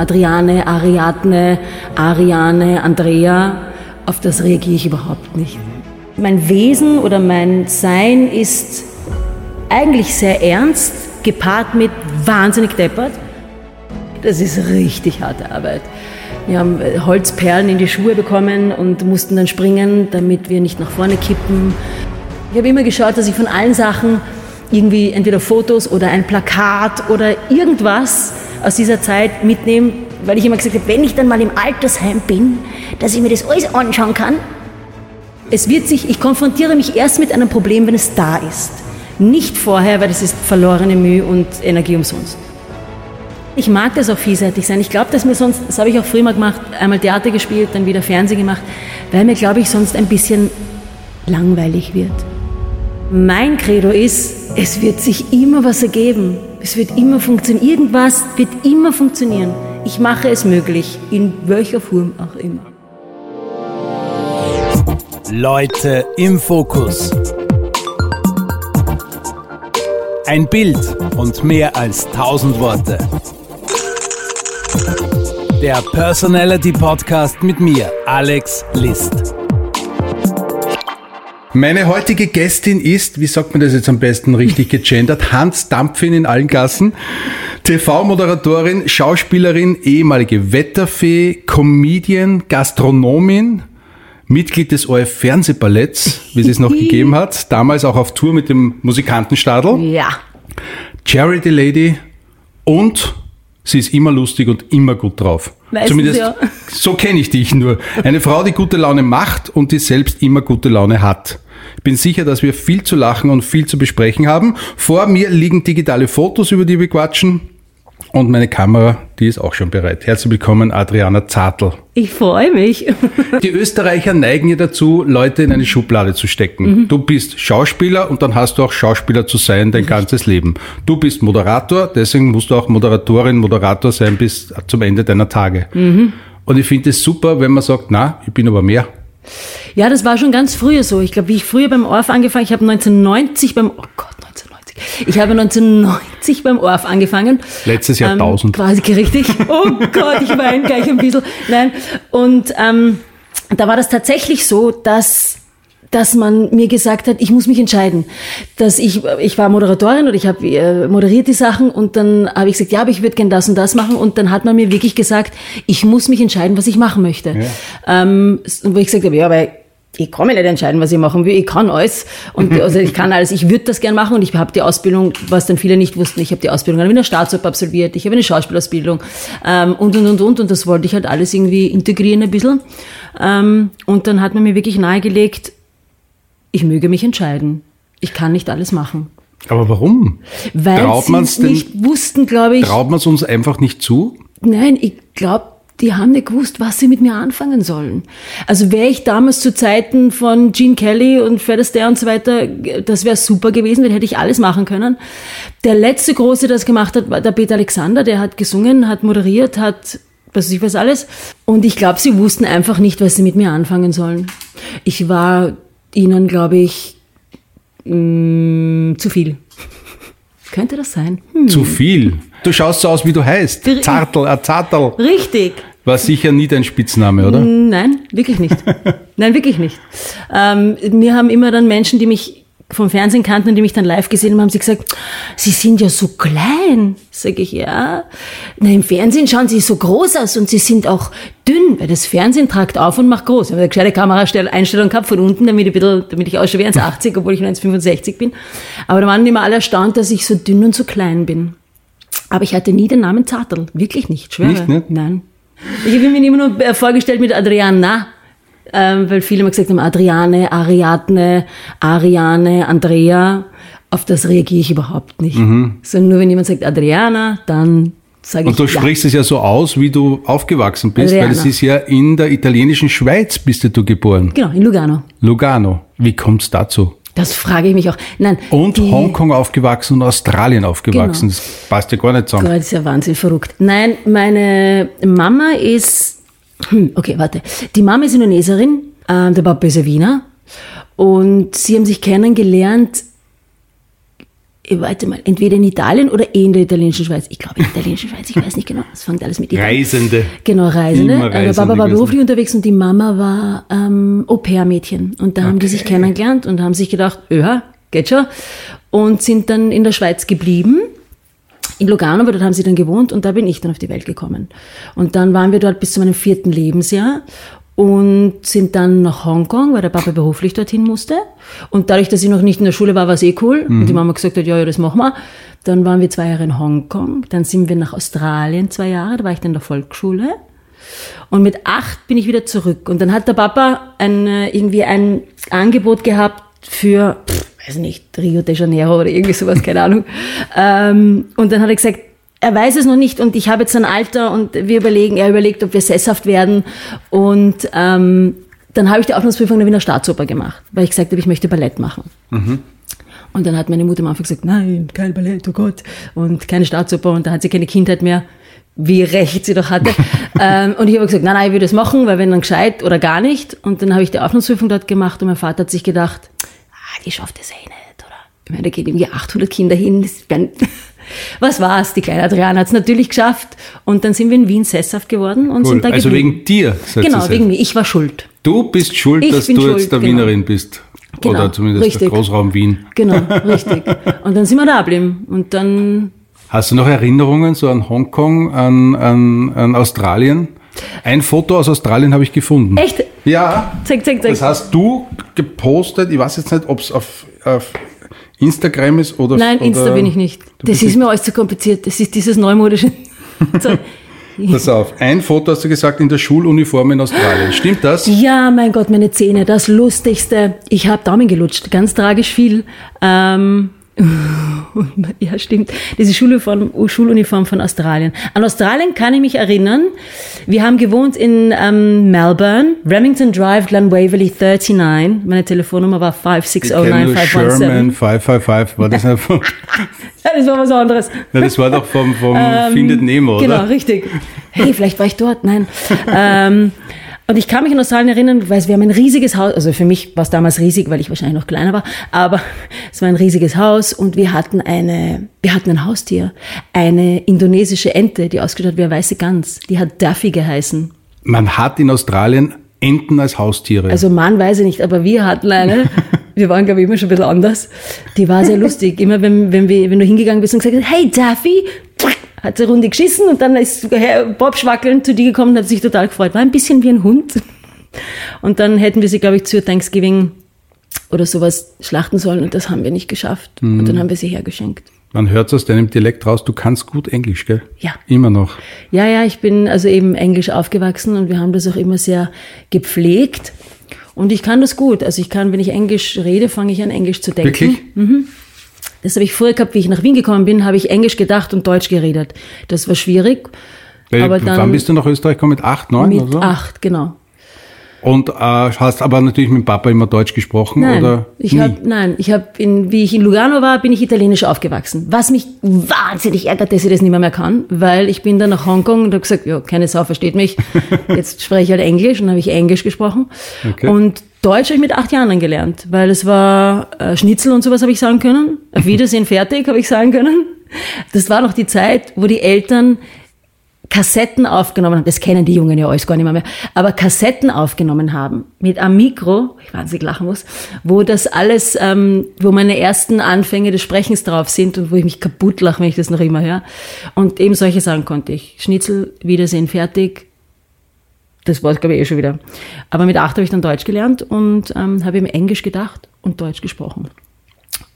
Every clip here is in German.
Adriane, Ariadne, Ariane, Andrea, auf das reagiere ich überhaupt nicht. Mein Wesen oder mein Sein ist eigentlich sehr ernst, gepaart mit wahnsinnig deppert. Das ist richtig harte Arbeit. Wir haben äh, Holzperlen in die Schuhe bekommen und mussten dann springen, damit wir nicht nach vorne kippen. Ich habe immer geschaut, dass ich von allen Sachen irgendwie entweder Fotos oder ein Plakat oder irgendwas aus dieser Zeit mitnehme, weil ich immer gesagt habe, wenn ich dann mal im Altersheim bin, dass ich mir das alles anschauen kann. Es wird sich, ich konfrontiere mich erst mit einem Problem, wenn es da ist. Nicht vorher, weil das ist verlorene Mühe und Energie umsonst. Ich mag das auch vielseitig sein. Ich glaube, dass mir sonst, das habe ich auch früher mal gemacht, einmal Theater gespielt, dann wieder Fernsehen gemacht, weil mir, glaube ich, sonst ein bisschen langweilig wird. Mein Credo ist, es wird sich immer was ergeben. Es wird immer funktionieren. Irgendwas wird immer funktionieren. Ich mache es möglich, in welcher Form auch immer. Leute im Fokus. Ein Bild und mehr als tausend Worte. Der Personality Podcast mit mir, Alex List. Meine heutige Gästin ist, wie sagt man das jetzt am besten richtig gegendert, Hans Dampfin in allen Gassen. TV-Moderatorin, Schauspielerin, ehemalige Wetterfee, Comedian, Gastronomin, Mitglied des ORF Fernsehballetts, wie es noch gegeben hat, damals auch auf Tour mit dem Musikantenstadel. Ja. Charity Lady und sie ist immer lustig und immer gut drauf. Meistens Zumindest ja. so kenne ich dich nur. Eine Frau, die gute Laune macht und die selbst immer gute Laune hat. Ich bin sicher, dass wir viel zu lachen und viel zu besprechen haben. Vor mir liegen digitale Fotos, über die wir quatschen. Und meine Kamera, die ist auch schon bereit. Herzlich willkommen, Adriana Zartl. Ich freue mich. Die Österreicher neigen ja dazu, Leute in eine Schublade zu stecken. Du bist Schauspieler und dann hast du auch Schauspieler zu sein dein ganzes Leben. Du bist Moderator, deswegen musst du auch Moderatorin, Moderator sein bis zum Ende deiner Tage. Und ich finde es super, wenn man sagt, na, ich bin aber mehr. Ja, das war schon ganz früher so. Ich glaube, wie ich früher beim ORF angefangen, ich habe 1990 beim, oh Gott, 1990. Ich habe 1990 beim ORF angefangen. Letztes Jahr 1000. Quasi richtig. Oh Gott, ich weine gleich ein bisschen. Nein. Und ähm, da war das tatsächlich so, dass dass man mir gesagt hat, ich muss mich entscheiden. Dass ich, ich war Moderatorin oder ich habe äh, moderiert die Sachen und dann habe ich gesagt, ja, aber ich würde gern das und das machen und dann hat man mir wirklich gesagt, ich muss mich entscheiden, was ich machen möchte. Ähm, und wo ich gesagt habe, ja, aber ich kann mich nicht entscheiden, was ich machen will. Ich kann alles. Und also ich kann alles. Ich würde das gern machen und ich habe die Ausbildung, was dann viele nicht wussten, ich habe die Ausbildung in der Staatsoper absolviert, ich habe eine Schauspielausbildung ähm, und und und und und das wollte ich halt alles irgendwie integrieren ein bisschen. Ähm, und dann hat man mir wirklich nahegelegt, ich möge mich entscheiden. Ich kann nicht alles machen. Aber warum? Weil sie es nicht wussten, glaube ich. Traut man es uns einfach nicht zu? Nein, ich glaube, die haben nicht gewusst, was sie mit mir anfangen sollen. Also wäre ich damals zu Zeiten von Gene Kelly und Fred Astaire und so weiter, das wäre super gewesen, dann hätte ich alles machen können. Der letzte Große, der das gemacht hat, war der Peter Alexander, der hat gesungen, hat moderiert, hat was weiß ich was alles. Und ich glaube, sie wussten einfach nicht, was sie mit mir anfangen sollen. Ich war ihnen, glaube ich, mh, zu viel. Könnte das sein? Hm. Zu viel. Du schaust so aus, wie du heißt. Wir- Zartl, a Zartl. Richtig. War sicher nie dein Spitzname, oder? Nein, wirklich nicht. Nein, wirklich nicht. Ähm, mir haben immer dann Menschen, die mich vom Fernsehen kannten und die mich dann live gesehen haben, haben sie gesagt, Sie sind ja so klein. Sag ich, ja. Na, im Fernsehen schauen Sie so groß aus und Sie sind auch dünn, weil das Fernsehen tragt auf und macht groß. Ich habe eine gescheite Kameraeinstellung gehabt von unten, damit ich, bisschen, damit ich ausschaue wie 1,80, obwohl ich nur 1,65 bin. Aber da waren immer alle erstaunt, dass ich so dünn und so klein bin. Aber ich hatte nie den Namen Zartl. Wirklich nicht, schwöre. Nicht, ne? Nein. Ich habe mir immer nur äh, vorgestellt mit Adriana, ähm, weil viele immer gesagt haben, Adriane, Ariadne, Ariane, Andrea. Auf das reagiere ich überhaupt nicht. Sondern nur wenn jemand sagt Adriana, dann sage ich Und du ja. sprichst es ja so aus, wie du aufgewachsen bist, weil es Adriana. ist ja in der italienischen Schweiz bist du geboren. Genau, in Lugano. Lugano. Wie kommt's dazu? Das frage ich mich auch. Nein, Und die- Hongkong aufgewachsen und Australien aufgewachsen. Genau. Das passt ja gar nicht zusammen. Gott, das ist ja Wahnsinn verrückt. Nein, meine Mama ist, hm, okay, warte. Die Mama ist Indonesierin, ähm, der Papa ist Wiener. Und sie haben sich kennengelernt warte mal, entweder in Italien oder eh in der italienischen Schweiz. Ich glaube in der italienischen Schweiz, ich weiß nicht genau. Das fängt alles mit Italien. Reisende. Genau, Reisende. Immer Also Reisende Papa war beruflich unterwegs und die Mama war ähm, Au-pair-Mädchen. Und da haben die sich kennengelernt und haben sich gedacht, ja, geht schon. Und sind dann in der Schweiz geblieben. In Lugano, aber dort haben sie dann gewohnt und da bin ich dann auf die Welt gekommen. Und dann waren wir dort bis zu meinem vierten Lebensjahr und sind dann nach Hongkong, weil der Papa beruflich dorthin musste. Und dadurch, dass ich noch nicht in der Schule war, war es eh cool. Und die Mama gesagt hat, ja, ja, das machen wir. Dann waren wir zwei Jahre in Hongkong. Dann sind wir nach Australien zwei Jahre. Da war ich dann in der Volksschule. Und mit acht bin ich wieder zurück. Und dann hat der Papa ein, äh, irgendwie ein Angebot gehabt für, pff, weiß nicht, Rio de Janeiro oder irgendwie sowas, keine Ahnung. Ähm, und dann hat er gesagt, er weiß es noch nicht und ich habe jetzt ein Alter und wir überlegen, er überlegt, ob wir sesshaft werden. Und ähm, dann habe ich die Aufnahmeprüfung in der Wiener Staatsoper gemacht, weil ich gesagt habe, ich möchte Ballett machen. Und dann hat meine Mutter am Anfang gesagt, nein, kein Ballett, oh Gott, und keine Staatsoper und da hat sie keine Kindheit mehr, wie recht sie doch hatte. ähm, und ich habe gesagt, nein, nein, ich will das machen, weil wenn dann gescheit oder gar nicht. Und dann habe ich die Aufnahmeprüfung dort gemacht und mein Vater hat sich gedacht, ah, die schafft das eh nicht, oder? Ich meine, da gehen irgendwie 800 Kinder hin, das werden was war's? Die kleine Adriana hat es natürlich geschafft und dann sind wir in Wien sesshaft geworden und Cool. sind da Also geblieben. wegen dir, Genau, wegen mir. Ich war schuld. Du bist schuld, Ich dass du schuld, jetzt der genau. Wienerin bist. Genau, Oder zumindest der richtig. Großraum Wien. Genau, richtig. Und dann sind wir da geblieben. Und dann, Hast du noch Erinnerungen so an Hongkong, an, an, an Australien? Ein Foto aus Australien habe ich gefunden. echt, Ja. zeig, zeig, zeig. Das hast du gepostet. Ich weiß jetzt nicht, ob es auf, auf Instagram ist oder Nein, oder Insta bin ich nicht. Das ist mir alles zu kompliziert. Das ist dieses neumodische. Pass auf. Ein Foto hast du gesagt in der Schuluniform in Australien. Stimmt das? Ja, mein Gott, meine Zähne, das Lustigste. Ich habe Daumen gelutscht, ganz tragisch viel. Ähm, ja, stimmt. Diese Schuluniform, Schuluniform von Australien. An Australien kann ich mich erinnern. Wir haben gewohnt in ähm, Melbourne, Remington Drive, Glen Waverley 39. Meine Telefonnummer war Ich kenne nur 5609517. Sherman 555. War das von, Ja, das war was anderes. na, das war doch vom, vom Ähm, Findet Nemo, oder? Genau, richtig. Hey, vielleicht war ich dort. Nein. ähm, und ich kann mich an Australien erinnern, weil wir haben ein riesiges Haus, also für mich war es damals riesig, weil ich wahrscheinlich noch kleiner war, aber es war ein riesiges Haus und wir hatten eine, wir hatten ein Haustier, eine indonesische Ente, die ausgeschaut hat wie eine weiße Gans. Die hat Duffy geheißen. Man hat in Australien Enten als Haustiere. Also Mann weiß ich nicht, aber wir hatten eine. Wir waren, glaube ich, immer schon ein bisschen anders. Die war sehr lustig. Immer wenn, wenn, wir, wenn du hingegangen bist und gesagt hast, hey Daffy, hat sie eine Runde geschissen und dann ist Herr Bob schwackelnd zu dir gekommen und hat sich total gefreut. War ein bisschen wie ein Hund. Und dann hätten wir sie, glaube ich, zur Thanksgiving oder sowas schlachten sollen und das haben wir nicht geschafft. Und dann haben wir sie hergeschenkt. Man hört aus deinem Dialekt raus, du kannst gut Englisch, gell? Ja. Immer noch. Ja, ja, ich bin also eben englisch aufgewachsen und wir haben das auch immer sehr gepflegt. Und ich kann das gut. Also ich kann, wenn ich Englisch rede, fange ich an Englisch zu denken. Wirklich? Das habe ich früher gehabt, wie ich nach Wien gekommen bin, habe ich Englisch gedacht und Deutsch geredet. Das war schwierig. Weil, Aber dann- wann bist du nach Österreich gekommen? Mit acht, neun Mit oder so? acht, genau. Und äh, hast aber natürlich mit Papa immer Deutsch gesprochen, Nein, oder? ich nie? habe nein, ich habe in wie ich in Lugano war, bin ich italienisch aufgewachsen. Was mich wahnsinnig ärgert, dass ich das nicht mehr, mehr kann, weil ich bin dann nach Hongkong und habe gesagt, ja, keine Sau versteht mich. Jetzt spreche ich halt Englisch und habe ich Englisch gesprochen. Okay. Und Deutsch habe ich mit acht Jahren gelernt, weil es war äh, Schnitzel und sowas habe ich sagen können. Auf Wiedersehen fertig habe ich sagen können. Das war noch die Zeit, wo die Eltern Kassetten aufgenommen haben, das kennen die Jungen ja alles gar nicht mehr, mehr, aber Kassetten aufgenommen haben mit einem Mikro, ich wahnsinnig lachen muss, wo das alles, ähm, wo meine ersten Anfänge des Sprechens drauf sind und wo ich mich kaputt lache, wenn ich das noch immer höre. Und eben solche Sachen konnte ich. Schnitzel, Wiedersehen, fertig. Das war glaube ich eh schon wieder. Aber mit acht habe ich dann Deutsch gelernt und ähm, habe im Englisch gedacht und Deutsch gesprochen.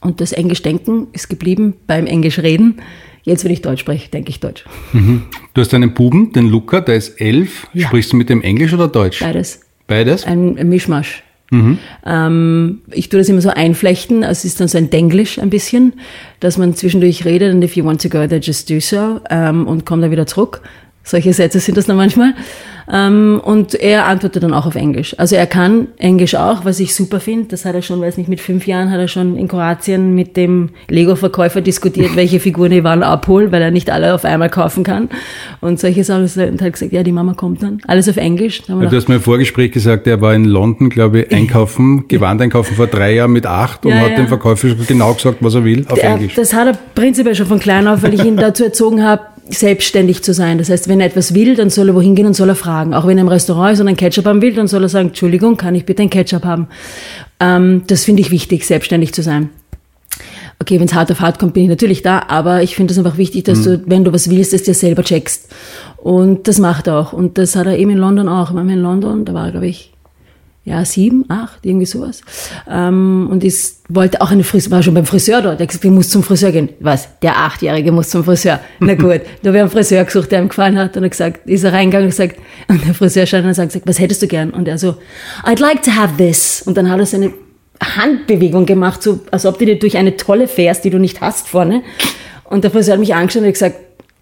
Und das Englisch denken ist geblieben beim Englisch reden. Jetzt, wenn ich Deutsch spreche, denke ich Deutsch. Du hast einen Buben, den Luca, der ist elf. Ja. Sprichst du mit dem Englisch oder Deutsch? Beides. Beides? Ein ein Mischmasch. Ähm, ich tue das immer so einflechten, also es ist dann so ein Denglisch ein bisschen, dass man zwischendurch redet und if you want to go there, just do so ähm, und komm dann wieder zurück. Solche Sätze sind das dann manchmal. Ähm, und er antwortet dann auch auf Englisch. Also er kann Englisch auch, was ich super finde. Das hat er schon, weiß nicht, mit fünf Jahren hat er schon in Kroatien mit dem Lego-Verkäufer diskutiert, welche Figuren ich wann abhole, weil er nicht alle auf einmal kaufen kann. Und solche Sachen. Und hat gesagt, ja, die Mama kommt dann. Alles auf Englisch. Du hast mir im Vorgespräch gesagt, er war in London, glaube ich, einkaufen, Gewand einkaufen vor drei Jahren mit acht und ja, hat ja. dem Verkäufer genau gesagt, was er will, auf Der, Englisch. Das hat er prinzipiell schon von klein auf, weil ich ihn dazu erzogen habe, selbstständig zu sein. Das heißt, wenn er etwas will, dann soll er wohin gehen und soll er fragen. Auch wenn er im Restaurant ist und einen Ketchup haben will, dann soll er sagen, Entschuldigung, kann ich bitte einen Ketchup haben? Ähm, das finde ich wichtig, selbstständig zu sein. Okay, wenn es hart auf hart kommt, bin ich natürlich da, aber ich finde es einfach wichtig, dass mhm. du, wenn du was willst, es dir selber checkst. Und das macht er auch. Und das hat er eben in London auch. Ich war in London, da war er, glaube ich, ja, sieben, acht, irgendwie sowas. Ähm, und ich wollte auch eine Friseur, war schon beim Friseur dort. Der hat gesagt, ich muss zum Friseur gehen. Was? Der Achtjährige muss zum Friseur. Na gut, da habe ich einen Friseur gesucht, der ihm gefallen hat. Und er gesagt, ist er reingegangen und gesagt, und der Friseur schaut und sagt, was hättest du gern? Und er so, I'd like to have this. Und dann hat er seine Handbewegung gemacht, so, als ob du dir durch eine Tolle fährst, die du nicht hast vorne. Und der Friseur hat mich angeschaut und gesagt,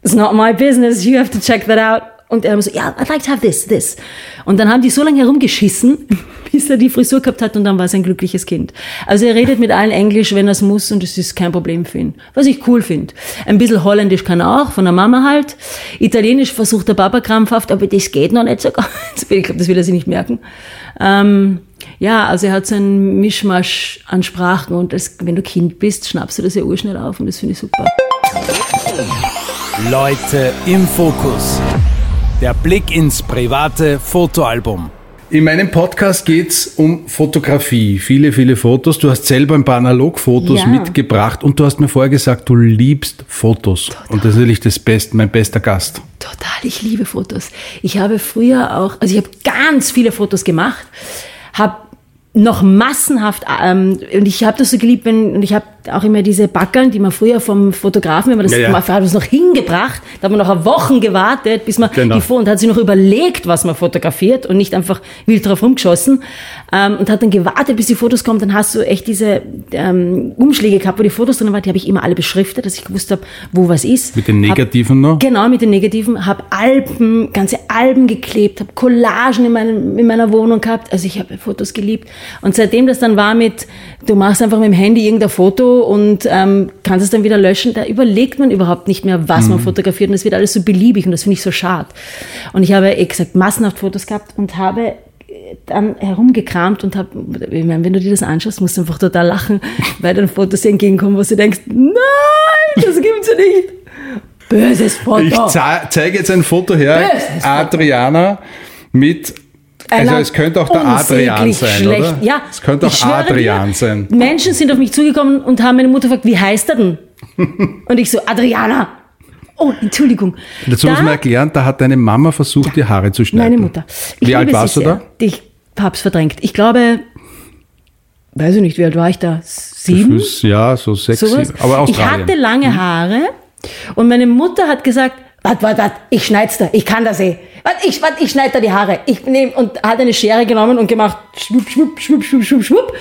it's not my business, you have to check that out. Und er so, ja, I'd like to have this, this. Und dann haben die so lange herumgeschissen, bis er die Frisur gehabt hat und dann war es ein glückliches Kind. Also er redet mit allen Englisch, wenn er es muss und es ist kein Problem für ihn. Was ich cool finde. Ein bisschen Holländisch kann er auch, von der Mama halt. Italienisch versucht der Papa krampfhaft, aber das geht noch nicht so ganz. Ich glaube, das will er sich nicht merken. Ähm, ja, also er hat so einen Mischmasch an Sprachen und das, wenn du Kind bist, schnappst du das ja urschnell auf und das finde ich super. Leute im Fokus. Der Blick ins private Fotoalbum. In meinem Podcast geht es um Fotografie. Viele, viele Fotos. Du hast selber ein paar Analogfotos ja. mitgebracht und du hast mir vorher gesagt, du liebst Fotos. Total. Und das ist natürlich das Beste, mein bester Gast. Total, ich liebe Fotos. Ich habe früher auch, also ich habe ganz viele Fotos gemacht, habe noch massenhaft, ähm, und ich habe das so geliebt, wenn, und ich habe auch immer diese Backeln, die man früher vom Fotografen, wenn man das, ja, ja. man hat das noch hingebracht, da hat man noch eine Wochen gewartet, bis man genau. die und hat sich noch überlegt, was man fotografiert und nicht einfach wild drauf rumgeschossen ähm, und hat dann gewartet, bis die Fotos kommen. Dann hast du echt diese ähm, Umschläge gehabt, wo die Fotos drin waren, die habe ich immer alle beschriftet, dass ich gewusst habe, wo was ist. Mit den Negativen hab, noch? Genau, mit den Negativen. Habe Alben, ganze Alben geklebt, habe Collagen in, meinem, in meiner Wohnung gehabt. Also ich habe Fotos geliebt. Und seitdem das dann war mit, du machst einfach mit dem Handy irgendein Foto und ähm, kannst es dann wieder löschen. Da überlegt man überhaupt nicht mehr, was mhm. man fotografiert und es wird alles so beliebig und das finde ich so schade. Und ich habe, wie gesagt, massenhaft Fotos gehabt und habe äh, dann herumgekramt und habe, ich meine, wenn du dir das anschaust, musst du einfach total lachen, weil dann Fotos entgegenkommen, wo du denkst, nein, das gibt's ja nicht. Böses Foto. Ich zeige jetzt ein Foto her, Böses Adriana mit also es könnte auch der Adrian sein, schlecht. oder? Ja, es könnte auch Adrian dir, sein. Menschen sind auf mich zugekommen und haben meine Mutter gefragt, wie heißt er denn? und ich so, Adriana. Oh, Entschuldigung. Dazu da, muss man erklären, da hat deine Mama versucht, ja, die Haare zu schneiden. Meine Mutter. Ich wie alt warst du da? Ich hab's verdrängt. Ich glaube, weiß ich nicht, wie alt war ich da? Sieben? Ja, so sechs, sieben. Aber Australien. Ich hatte lange mhm. Haare und meine Mutter hat gesagt, warte, warte, warte, ich schneid's da, ich kann das eh. Warte, ich, warte, ich schneide da die Haare. Ich nehme und hat eine Schere genommen und gemacht, schwupp, schwupp, schwupp, schwupp, schwupp, schwupp.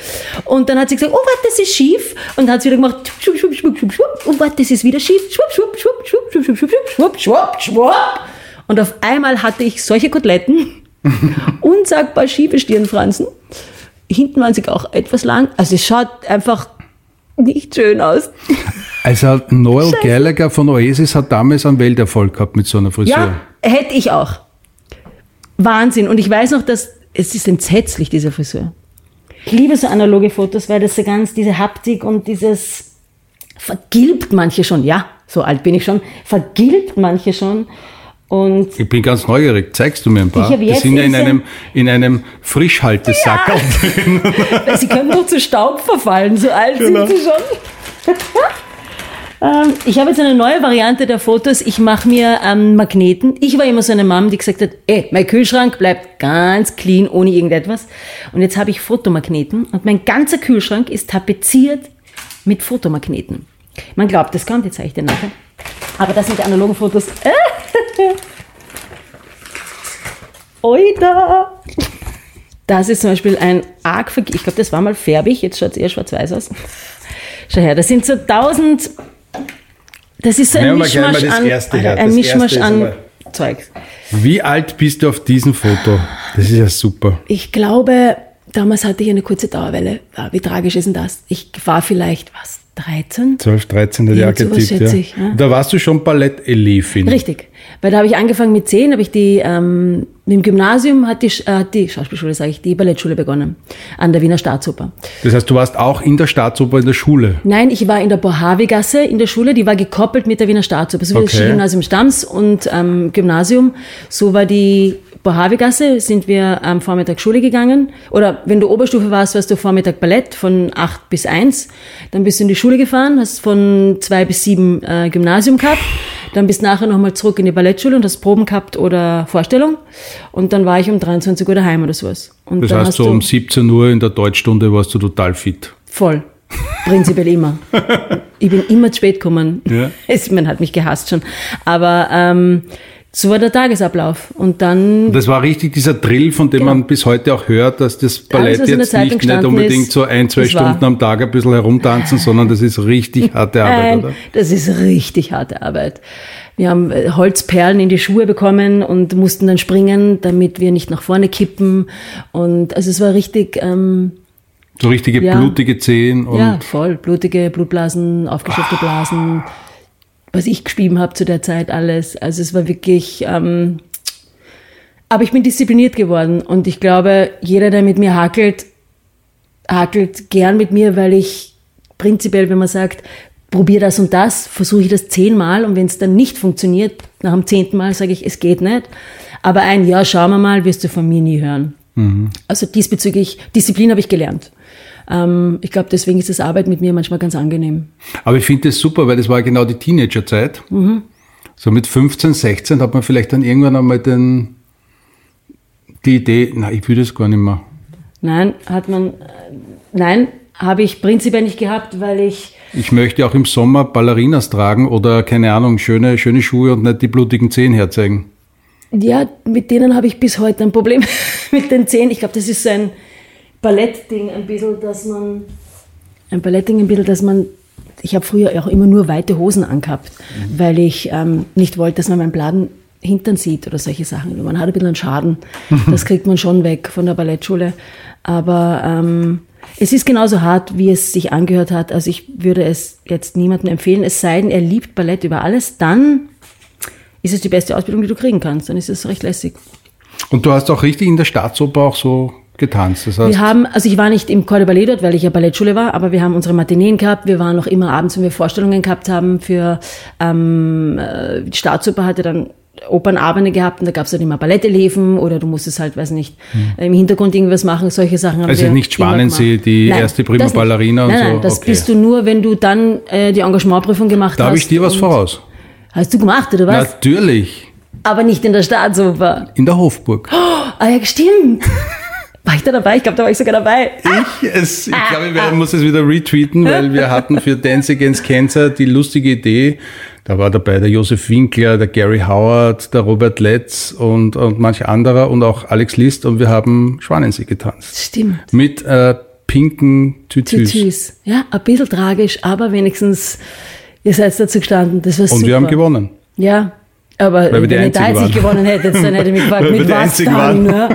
Und dann hat sie gesagt, oh, warte, das ist schief. Und dann hat sie wieder gemacht, schwupp, schwupp, schwupp, schwupp, schwupp. Und warte, das ist wieder schief. Schwupp, schwupp, schwupp, schwupp, schwupp, schwupp, schwupp, schwupp, schwupp, schwupp. Und auf einmal hatte ich solche Koteletten, unsagbar schiefe Stirnfransen. Hinten waren sie auch etwas lang. Also es schaut einfach nicht schön aus. Also Noel Scheiße. Gallagher von Oasis hat damals einen Welterfolg gehabt mit so einer Frisur. Ja, hätte ich auch. Wahnsinn. Und ich weiß noch, dass es ist entsetzlich, diese Frisur. Ich liebe so analoge Fotos, weil das so ganz diese Haptik und dieses vergilbt manche schon. Ja, so alt bin ich schon. Vergilbt manche schon. Und ich bin ganz neugierig. Zeigst du mir ein paar? Die sind ja in einem, in einem Frischhaltesackerl ja. drin. Sie können doch zu Staub verfallen, so alt genau. sind sie schon. Ähm, ich habe jetzt eine neue Variante der Fotos. Ich mache mir ähm, Magneten. Ich war immer so eine Mom, die gesagt hat, ey, mein Kühlschrank bleibt ganz clean, ohne irgendetwas. Und jetzt habe ich Fotomagneten und mein ganzer Kühlschrank ist tapeziert mit Fotomagneten. Man glaubt, das kommt, jetzt zeige ich dir nachher. Aber das sind die analogen Fotos. Oida! Das ist zum Beispiel ein arg, ich glaube, das war mal färbig, jetzt schaut es eher schwarz-weiß aus. Schau her, das sind so tausend das ist so ein Mischmasch an, ein Mischmasch an Zeug. Wie alt bist du auf diesem Foto? Das ist ja super. Ich glaube, damals hatte ich eine kurze Dauerwelle. Wie tragisch ist denn das? Ich war vielleicht, was, 13? 12, 13 hätte ich auch Irgend sowas getippt. schätze Ja. ich, ja. Da warst du schon Ballett-Elefin. Richtig. Weil da habe ich angefangen mit 10, habe ich die, ähm, im Gymnasium hat die, äh, die Schauspielschule, sage ich, die Ballettschule begonnen. An der Wiener Staatsoper. Das heißt, du warst auch in der Staatsoper in der Schule. Nein, ich war in der Bohavi-Gasse in der Schule, die war gekoppelt mit der Wiener Staatsoper. So wie das Okay. Skigymnasium Stams und ähm, Gymnasium. So war die Bohavi-Gasse, sind wir am Vormittag Schule gegangen. Oder wenn du Oberstufe warst, warst du Vormittag Ballett von 8 bis 1. Dann bist du in die Schule gefahren, hast von 2 bis 7 äh, Gymnasium gehabt. Dann bist nachher nochmal zurück in die Ballettschule und hast Proben gehabt oder Vorstellung. Und dann war ich um 23 Uhr daheim oder sowas. Und Das heißt, hast so du um 17 Uhr in der Deutschstunde warst du total fit. Voll. Prinzipiell immer. Ich bin immer zu spät gekommen. Ja. Es, man hat mich gehasst schon. Aber ähm, so war der Tagesablauf. Und dann, Das war richtig dieser Drill, von dem Genau. man bis heute auch hört, dass das Ballett der jetzt nicht, nicht unbedingt ist, so ein, zwei das war- Stunden am Tag ein bisschen herumtanzen, sondern das ist richtig harte Arbeit, nein, oder? das ist richtig harte Arbeit. Wir haben äh, Holzperlen in die Schuhe bekommen und mussten dann springen, damit wir nicht nach vorne kippen. Und also es war richtig, ähm, So richtige Ja. blutige Zehen und ja, voll. Blutige Blutblasen, aufgeschürfte Blasen, was ich gespieben habe zu der Zeit alles. Also es war wirklich. Ähm, aber ich bin diszipliniert geworden und ich glaube, jeder, der mit mir hakelt, hakelt gern mit mir, weil ich prinzipiell, wenn man sagt, probier das und das, versuche ich das zehnmal und wenn es dann nicht funktioniert, nach dem zehnten Mal sage ich, es geht nicht. Aber ein Ja, schauen wir mal, wirst du von mir nie hören. Also diesbezüglich, Disziplin habe ich gelernt. Ähm, ich glaube, deswegen ist das Arbeit mit mir manchmal ganz angenehm. Aber ich finde das super, weil das war genau die Teenagerzeit. Mhm. So mit 15, 16 hat man vielleicht dann irgendwann einmal den, die Idee, na, ich will das gar nicht mehr. Nein, hat man, äh, nein, habe ich prinzipiell nicht gehabt, weil ich, Ich möchte auch im Sommer Ballerinas tragen oder, keine Ahnung, schöne, schöne Schuhe und nicht die blutigen Zehen herzeigen. ja, mit denen habe ich bis heute ein Problem mit den Zehen. Ich glaube, das ist so ein Ballettding ein bisschen, dass man, ein Ballettding ein bisschen, dass man, ich habe früher auch immer nur weite Hosen angehabt, weil ich ähm, nicht wollte, dass man meinen Bladen Hintern sieht oder solche Sachen. Man hat ein bisschen einen Schaden. Das kriegt man schon weg von der Ballettschule. Aber ähm, es ist genauso hart, wie es sich angehört hat. Also ich würde es jetzt niemandem empfehlen, es sei denn, er liebt Ballett über alles, dann ist es die beste Ausbildung, die du kriegen kannst. Dann ist es recht lässig. Und du hast auch richtig in der Staatsoper auch so getanzt. Das heißt, Wir haben, also ich war nicht im Corps de Ballet dort, weil ich ja Ballettschule war, aber wir haben unsere Matineen gehabt. Wir waren noch immer abends, wenn wir Vorstellungen gehabt haben für ähm, äh, die Staatsoper hatte dann Opernabende gehabt und da gab es dann immer Balletteleven oder du musstest halt, weiß nicht, im Hintergrund irgendwas machen, solche Sachen Hm. Also nicht Schwanensee, gemacht. die erste Prima. Ballerina und nein, so, Nein, das okay. bist du nur, wenn du dann äh, die Engagementprüfung gemacht da hast. habe ich dir was voraus. Hast du gemacht, oder was? Natürlich. Aber nicht in der Staatsoper. In der Hofburg. Ah ja, stimmt. War ich da dabei? Ich glaube, da war ich sogar dabei. Ich, es, ich glaube, wir muss es wieder retweeten, weil wir hatten für Dance Against Cancer die lustige Idee. Da war dabei der Josef Winkler, der Gary Howard, der Robert Letz und, und manch anderer und auch Alex List und wir haben Schwanensee getanzt. Stimmt. Mit äh, pinken Tütüs. Tütüs. Ja, ein bisschen tragisch, aber wenigstens, ihr seid dazu gestanden. Das war Und super. wir haben gewonnen. Ja, aber wenn ihr da Einzigen jetzt nicht waren. gewonnen hättet, dann hätte ich mich gefragt, mit was dann? Ne?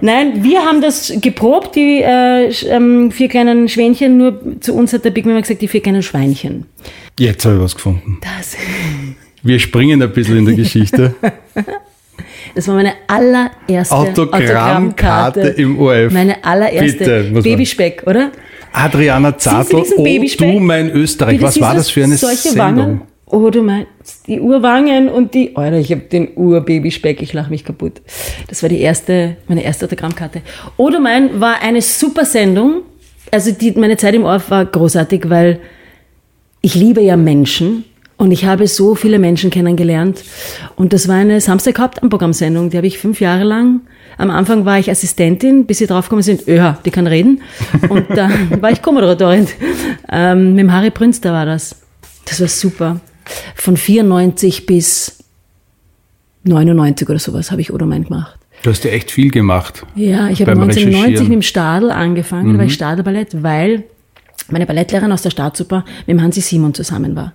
Nein, wir haben das geprobt, die äh, ähm, vier kleinen Schwänchen, nur zu uns hat der Big immer gesagt, die vier kleinen Schweinchen. Jetzt habe ich was gefunden. Das, Wir springen ein bisschen in der Geschichte. das war meine allererste Autogrammkarte im ORF. Meine allererste Bitte, Babyspeck, oder? Adriana Zartl, oh du mein Österreich. Bitte, Was war das für eine solche Sendung? Wangen? Oh, du meinst die Urwangen und die. Alter, ich habe den Urbabyspeck, ich lache mich kaputt. Das war die erste, meine erste Autogrammkarte. Oder mein war eine super Sendung. Also die, meine Zeit im Orf war großartig, weil ich liebe ja Menschen und ich habe so viele Menschen kennengelernt. Und das war eine Samstag-Hauptprogrammsendung, die habe ich fünf Jahre lang. Am Anfang war ich Assistentin, bis sie draufgekommen sind, öha, die kann reden. Und dann war ich Co-Moderatorin. Ähm, mit dem Harry Prinz, da war das. Das war super. Von 94 bis 99 oder sowas habe ich Odermein gemacht. Du hast ja echt viel gemacht. Ja, ich habe Beim 1990 Recherchieren. Mhm. mit dem Stadel angefangen, da war ich Stadelballett, weil meine Ballettlehrerin aus der Staatsoper mit dem Hansi Simon zusammen war.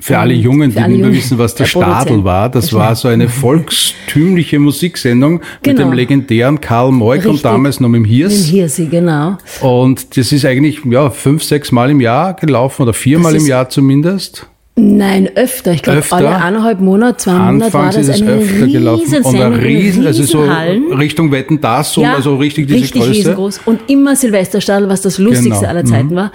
Für alle Jungen, die nicht mehr wissen, was der, der Stadel war, das war so eine volkstümliche Musiksendung genau. mit dem legendären Karl Moik und damals noch mit dem Hirs. Mit dem Hirsi, genau. Und das ist eigentlich ja fünf, sechs Mal im Jahr gelaufen oder viermal im Jahr zumindest. Nein, öfter. Ich glaube, alle eineinhalb Monate, zwei Monate war das eine öfter gelaufen. Und ein riesen, also so Richtung Wetten das, ja, also richtig diese richtig Größe. riesengroß. Und immer Silvesterstadel, was das lustigste genau. aller Zeiten mhm. war.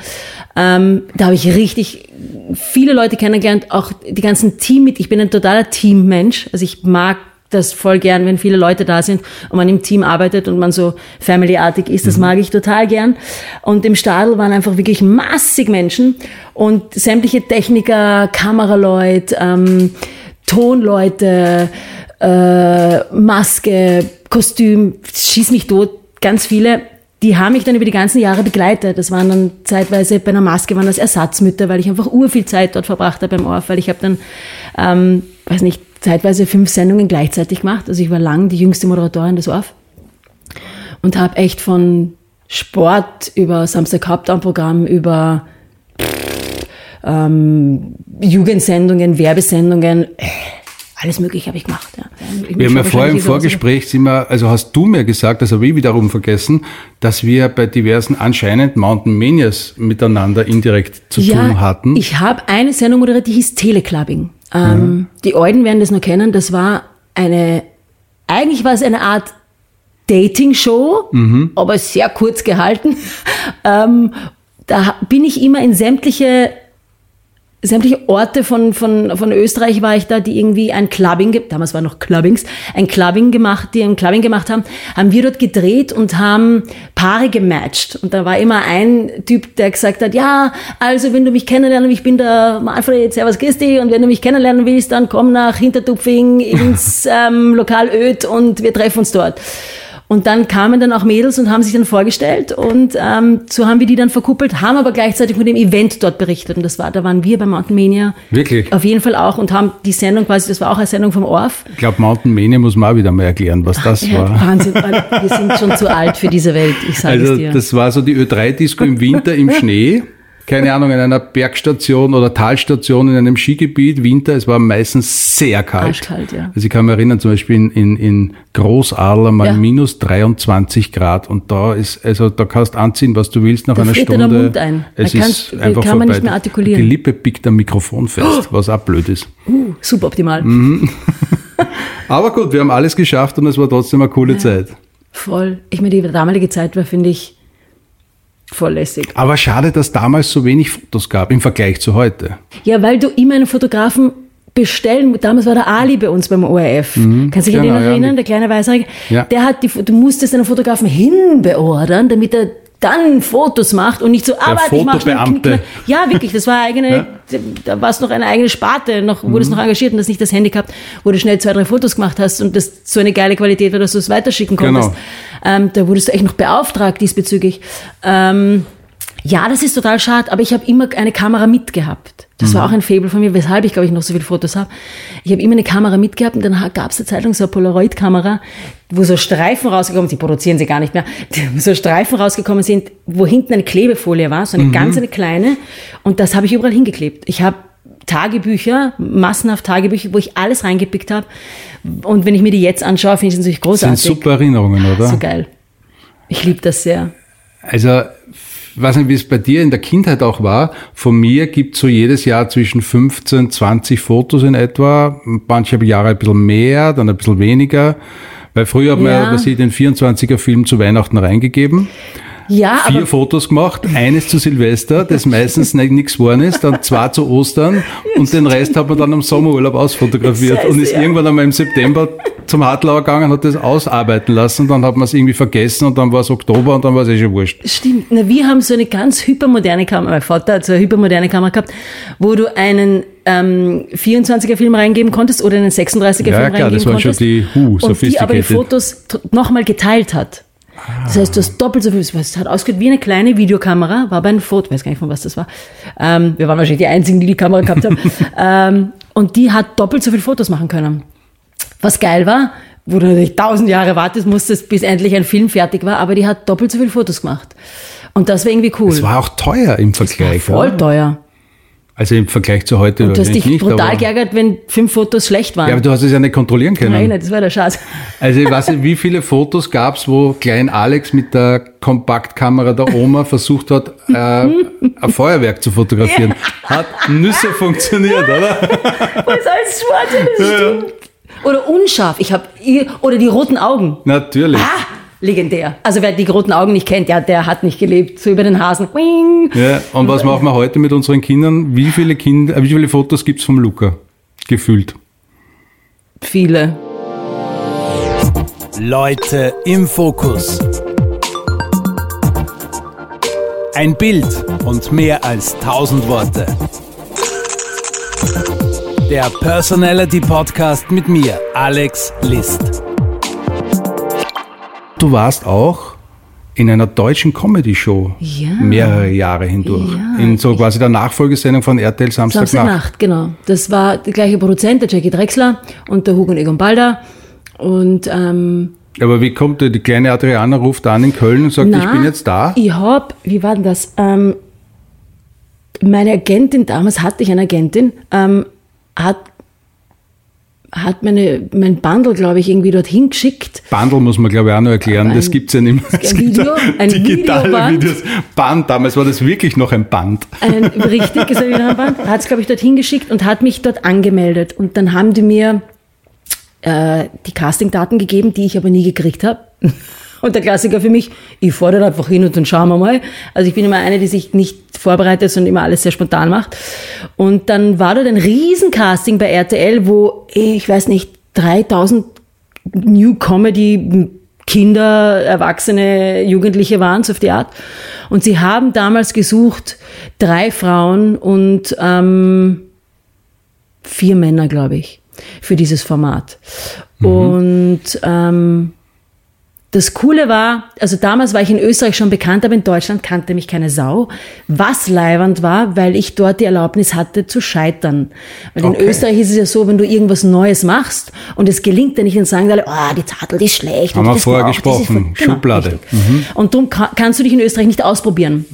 Ähm, da habe ich richtig viele Leute kennengelernt, auch die ganzen Team mit. Ich bin ein totaler Teammensch. Also ich mag das voll gern, wenn viele Leute da sind und man im Team arbeitet und man so familyartig ist. Das mhm. mag ich total gern. Und im Stadel waren einfach wirklich massig Menschen und sämtliche Techniker, Kameraleute, ähm, Tonleute, äh, Maske, Kostüm, schieß mich tot, ganz viele. Die haben mich dann über die ganzen Jahre begleitet. Das waren dann zeitweise bei einer Maske waren das Ersatzmütter, weil ich einfach ur viel Zeit dort verbracht habe beim Orf, weil ich habe dann, ähm, weiß nicht, zeitweise fünf Sendungen gleichzeitig gemacht. Also ich war lang die jüngste Moderatorin des ORF und habe echt von Sport über Samstag Hauptamtprogramm über ähm, Jugendsendungen, Werbesendungen, äh, alles Mögliche habe ich gemacht. Ja. Ich wir haben ja vorher im Vorgespräch, sind wir, also hast du mir gesagt, das habe ich wiederum vergessen, dass wir bei diversen anscheinend Mountain Manias miteinander indirekt zu ja, tun hatten. Ich habe eine Sendung moderiert, die hieß Teleclubbing. Ähm, mhm. Die Alten werden das noch kennen. Das war eine, eigentlich war es eine Art Dating-Show, mhm. aber sehr kurz gehalten. ähm, da bin ich immer in sämtliche sämtliche Orte von, von, von Österreich war ich da, die irgendwie ein Clubbing, damals war noch Clubbings, ein Clubbing gemacht, die ein Clubbing gemacht haben, haben wir dort gedreht und haben Paare gematcht. Und da war immer ein Typ, der gesagt hat, ja, also wenn du mich kennenlernen, ich bin der Manfred, servus Christi, und wenn du mich kennenlernen willst, dann komm nach Hintertupfing ins ähm, Lokal Öd und wir treffen uns dort. Und dann kamen dann auch Mädels und haben sich dann vorgestellt und ähm, so haben wir die dann verkuppelt, haben aber gleichzeitig von dem Event dort berichtet. Und das war, da waren wir bei Mountain Mania. Wirklich? Auf jeden Fall auch und haben die Sendung quasi, das war auch eine Sendung vom Orf. Ich glaube, Mountain Mania muss man auch wieder mal erklären, was das ja, war. Wahnsinn, wir sind schon zu alt für diese Welt, ich sage also, es dir. Das war so die Ö3-Disco im Winter im Schnee keine Ahnung, in einer Bergstation oder Talstation in einem Skigebiet, Winter, es war meistens sehr kalt. Arschkalt, ja. Also ich kann mich erinnern, zum Beispiel in, in, in Großadler mal ja. minus 23 Grad und da ist, also da kannst du anziehen, was du willst nach da einer Stunde. Der Mund ein. Es da ist einfach kann man nicht mehr artikulieren. Die Lippe pickt am Mikrofon fest, was auch blöd ist. Uh, suboptimal. Mhm. Aber gut, wir haben alles geschafft und es war trotzdem eine coole ja. Zeit. Voll. Ich meine, die damalige Zeit war, finde ich, voll lässig. Aber schade, dass damals so wenig Fotos gab im Vergleich zu heute. Ja, weil du immer einen Fotografen bestellen. Damals war der Ali bei uns beim ORF. Mhm, Kannst du dich genau, an den erinnern, ja. der kleine Weißhaarige? Ja. Der hat die, du musstest einen Fotografen hinbeordern, damit er dann Fotos macht und nicht so, aber ich mache Ja, wirklich, das war eigene, ja. da war es noch eine eigene Sparte, noch, mhm. wurdest noch engagiert und das nicht das Handy gehabt, wo du schnell zwei, drei Fotos gemacht hast und das so eine geile Qualität war, dass du es weiterschicken konntest. Genau. Ähm, da wurdest du echt noch beauftragt diesbezüglich. Ähm, ja, das ist total schade, aber ich habe immer eine Kamera mitgehabt. Das mhm. war auch ein Faible von mir, weshalb ich, glaube ich, noch so viele Fotos habe. Ich habe immer eine Kamera mitgehabt und dann gab es eine Zeit lang so eine Polaroid-Kamera, wo so Streifen rausgekommen sind, die produzieren sie gar nicht mehr, so Streifen rausgekommen sind, wo hinten eine Klebefolie war, so eine mhm. ganz eine kleine. Und das habe ich überall hingeklebt. Ich habe Tagebücher, massenhaft Tagebücher, wo ich alles reingepickt habe. Und wenn ich mir die jetzt anschaue, finde ich es natürlich großartig. Das sind super Erinnerungen, oder? So geil. Ich liebe das sehr. Also weiß nicht, wie es bei dir in der Kindheit auch war. Von mir gibt es so jedes Jahr zwischen 15, 20 Fotos in etwa. Manche Jahre ein bisschen mehr, dann ein bisschen weniger. Weil früher hat man ja, was ich, den 24er Film zu Weihnachten reingegeben. Ja, vier Fotos gemacht, eines zu Silvester, das meistens nichts geworden ist, dann zwei zu Ostern und den Rest hat man dann am Sommerurlaub ausfotografiert und ist ja. irgendwann einmal im September zum Hartlauer gegangen, hat das ausarbeiten lassen, dann hat man es irgendwie vergessen und dann war es Oktober und dann war es eh schon wurscht. Stimmt. Na, wir haben so eine ganz hypermoderne Kamera, mein Vater hat so eine hypermoderne Kamera gehabt, wo du einen ähm, 24er Film reingeben konntest oder einen 36er ja, Film klar, reingeben konntest. Ja, das waren schon die uh, Und die aber die Fotos nochmal geteilt hat. Das heißt, du hast doppelt so viel. Es hat ausgeschaut wie eine kleine Videokamera, war bei einem Foto, weiß gar nicht von was das war. Ähm, wir waren wahrscheinlich die Einzigen, die die Kamera gehabt haben. ähm, und die hat doppelt so viele Fotos machen können. Was geil war, wo du natürlich tausend Jahre wartest musstest, bis endlich ein Film fertig war, aber die hat doppelt so viele Fotos gemacht. Und das war irgendwie cool. Es war auch teuer im Vergleich. Voll oder? teuer. Also im Vergleich zu heute Und du hast dich nicht. brutal geärgert, wenn fünf Fotos schlecht waren. ja, aber du hast es ja nicht kontrollieren können. Nein, das war der Schatz. Also ich weiß nicht, wie viele Fotos gab's, wo Klein Alex mit der Kompaktkamera der Oma versucht hat, äh, ein Feuerwerk zu fotografieren. Hat Nüsse funktioniert, oder? Ist alles schwarz? Das stimmt. Oder unscharf. Ich hab, oder die roten Augen. Natürlich. Ah, legendär. Also wer die roten Augen nicht kennt, ja, der hat nicht gelebt. So über den Hasen. Wing. Ja, und was machen wir heute mit unseren Kindern? Wie viele Kinder, äh, wie viele Fotos gibt's vom Luca? Gefühlt. Viele. Leute im Fokus. Ein Bild und mehr als tausend Worte. Der Personality Podcast mit mir, Alex List. Du warst auch in einer deutschen Comedy-Show Ja. mehrere Jahre hindurch. Ja. in so quasi der Nachfolgesendung von RTL Samstagnacht. Samstagnacht, genau. Das war der gleiche Produzent, der Jackie Drexler und der Hugo und Egon Balder. Und ähm, Aber wie kommt die, kleine Adriana ruft an in Köln und sagt, na, ich bin jetzt da? Ich hab, wie war denn das? Ähm, meine Agentin, damals hatte ich eine Agentin, ähm, hat, hat meine, mein Bundle, glaube ich, irgendwie dorthin geschickt. Bundle muss man, glaube ich, auch noch erklären. Ein- das gibt's ja nicht mehr. Es ein gibt Video, ein digitale Videoband. Videos. Band, damals war das wirklich noch ein Band. Einen, richtig, ist am Band, hat es, glaube ich, dorthin geschickt und hat mich dort angemeldet. Und dann haben die mir äh, die Castingdaten gegeben, die ich aber nie gekriegt habe. Und der Klassiker für mich, ich fordere einfach hin und dann schauen wir mal. Also ich bin immer eine, die sich nicht vorbereitet, sondern immer alles sehr spontan macht. Und dann war dort ein Riesencasting bei RTL, wo, eh, ich weiß nicht, 3000 New Comedy Kinder, Erwachsene, Jugendliche waren, so auf die Art. Und sie haben damals gesucht, drei Frauen und ähm, vier Männer, glaube ich, für dieses Format. Und ähm, das Coole war, also damals war ich in Österreich schon bekannt, aber in Deutschland kannte mich keine Sau. Was leiwand war, weil ich dort die Erlaubnis hatte zu scheitern. Weil in Okay. Österreich ist es ja so, wenn du irgendwas Neues machst und es gelingt dir nicht, dann sagen alle, oh, die die ist schlecht. Haben wir vorher braucht, das ist gesprochen. voll- Schublade. richtig. Und darum ka- kannst du dich in Österreich nicht ausprobieren.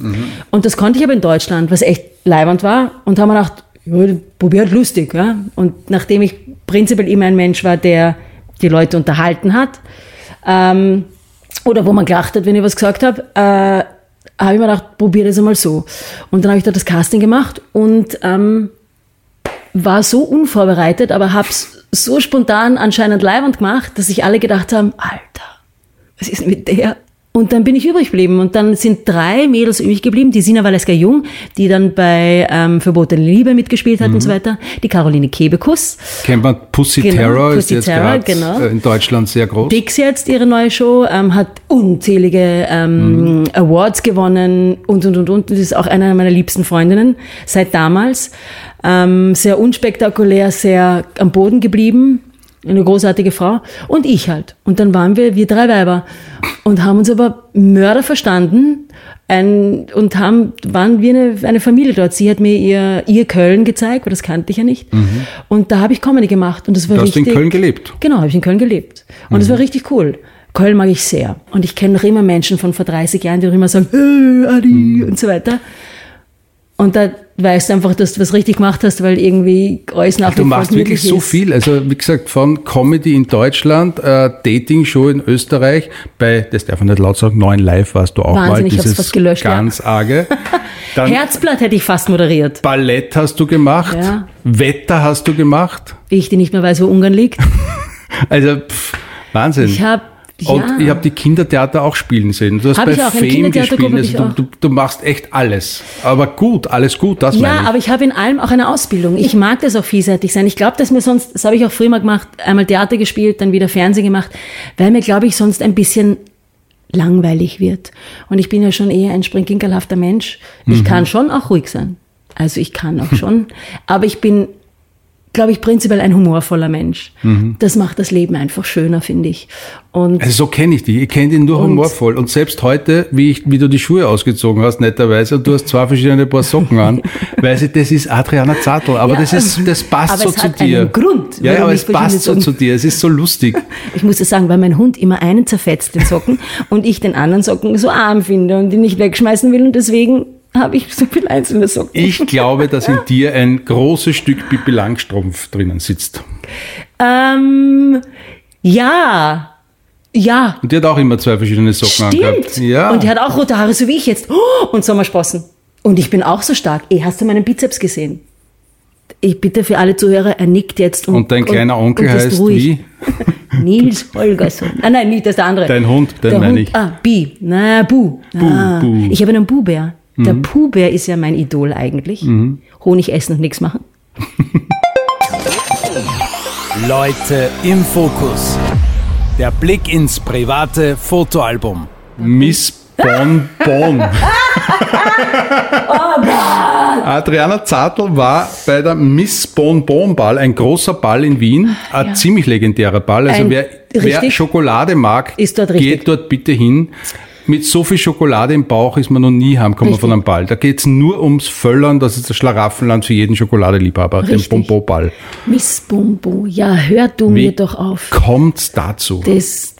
Und das konnte ich aber in Deutschland, was echt leiwand war. Und haben wir gedacht, ja, probier halt lustig. Ja? Und nachdem ich prinzipiell immer ein Mensch war, der die Leute unterhalten hat, ähm, oder wo man gelacht hat, wenn ich was gesagt habe, äh, habe ich mir gedacht, probier das einmal so. Und dann habe ich da das Casting gemacht und ähm, war so unvorbereitet, aber hab's so spontan anscheinend leibend gemacht, dass sich alle gedacht haben, Alter, was ist mit der? Und dann bin ich übrig geblieben. Und dann sind drei Mädels übrig geblieben. Die Sina Valeska-Jung, die dann bei ähm, Verbotene Liebe mitgespielt hat und so weiter. Die Caroline Kebekus. Kennt man Pussy Genau, Terror, ist Pussy jetzt Terror, gerade genau. äh, in Deutschland sehr groß. Dix jetzt ihre neue Show, ähm, hat unzählige ähm, Awards gewonnen und und und und. Das ist auch eine meiner liebsten Freundinnen seit damals. Ähm, sehr unspektakulär, sehr am Boden geblieben. Eine großartige Frau. Und ich halt. Und dann waren wir, wir drei Weiber. Und haben uns aber Mörder verstanden. Ein, und haben, waren wir eine, eine Familie dort. Sie hat mir ihr, ihr Köln gezeigt, weil das kannte ich ja nicht. Und da habe ich Comedy gemacht. Und das war Du hast richtig. in Köln gelebt. Genau, habe ich in Köln gelebt. Und es war richtig cool. Köln mag ich sehr. Und ich kenne noch immer Menschen von vor 30 Jahren, die noch immer sagen, hey, Adi und so weiter. Und da weißt du einfach, dass du was richtig gemacht hast, weil irgendwie alles nach Du machst wirklich so ist. viel. Also wie gesagt, von Comedy in Deutschland, äh, Dating-Show in Österreich, bei, das darf man nicht laut sagen, 9 Live warst du auch Wahnsinn, mal. ich hab's Dieses fast gelöscht, ja. ganz arge. Dann Herzblatt hätte ich fast moderiert. Ballett hast du gemacht, Ja. Wetter hast du gemacht. Ich die nicht mehr weiß, wo Ungarn liegt. Also pff, Wahnsinn. Ich habe Und ja, ich habe die Kindertheater auch spielen sehen. Du hast Hab bei ich auch, im Fame gespielt. Also du, du, du machst echt alles. Aber gut, alles gut, das meine Ja, ich. aber ich habe in allem auch eine Ausbildung. Ich mag das auch vielseitig sein. Ich glaube, dass mir sonst, das habe ich auch früher mal gemacht, einmal Theater gespielt, dann wieder Fernsehen gemacht, weil mir, glaube ich, sonst ein bisschen langweilig wird. Und ich bin ja schon eher ein springkinkerlhafter Mensch. Ich Mhm. kann schon auch ruhig sein. Also ich kann auch schon. aber ich bin glaube ich, prinzipiell ein humorvoller Mensch. Mhm. Das macht das Leben einfach schöner, finde ich. Und Also so kenne ich dich. Ich kenne dich nur Und- humorvoll. Und selbst heute, wie, ich, wie du die Schuhe ausgezogen hast, netterweise, und du hast zwei verschiedene Paar Socken an, weiß ich, das ist Adriana Zartl. Aber Ja, das, ist, das passt so es zu dir. einen Grund, Ja, aber es passt so zu dir. Es ist so lustig. ich muss das sagen, weil mein Hund immer einen zerfetzt, den Socken, und ich den anderen Socken so arm finde und ihn nicht wegschmeißen will. Und deswegen habe ich so viele einzelne Socken. Ich glaube, dass in dir ein großes Stück Pippi Langstrumpf drinnen sitzt. Ähm, ja. Ja. Und die hat auch immer zwei verschiedene Socken angehabt. Stimmt. Ja. Und die hat auch rote Haare, so wie ich jetzt. Oh, und Sommersprossen. Und ich bin auch so stark. Eh, hast du meinen Bizeps gesehen? Ich bitte für alle Zuhörer, er nickt jetzt. Und, und dein kleiner Onkel und ist heißt ruhig. wie? Nils Holgersson. Ah nein, nicht, das ist der andere. Dein Hund, den der meine Hund, ich. Ah, Bi. Na, Bu. ah, Bu. Ich habe einen Buhbär. Der Puhbär ist ja mein Idol eigentlich. Honig essen und nichts machen. Leute im Fokus. Der Blick ins private Fotoalbum. Miss Bonbon. Oh Adriana Zartl war bei der Miss Bonbon Ball, ein großer Ball in Wien, ein ziemlich legendärer Ball. Also Ein- wer, wer richtig. Schokolade mag, Ist dort geht dort bitte hin. Mit so viel Schokolade im Bauch ist man noch nie heimgekommen von einem Ball. Da geht's nur ums Völlern, das ist das Schlaraffenland für jeden Schokoladeliebhaber, den Richtig. Bonbon-Ball. Miss Bumbo. Ja, hör du Wie mir doch auf. Kommt's dazu? Das,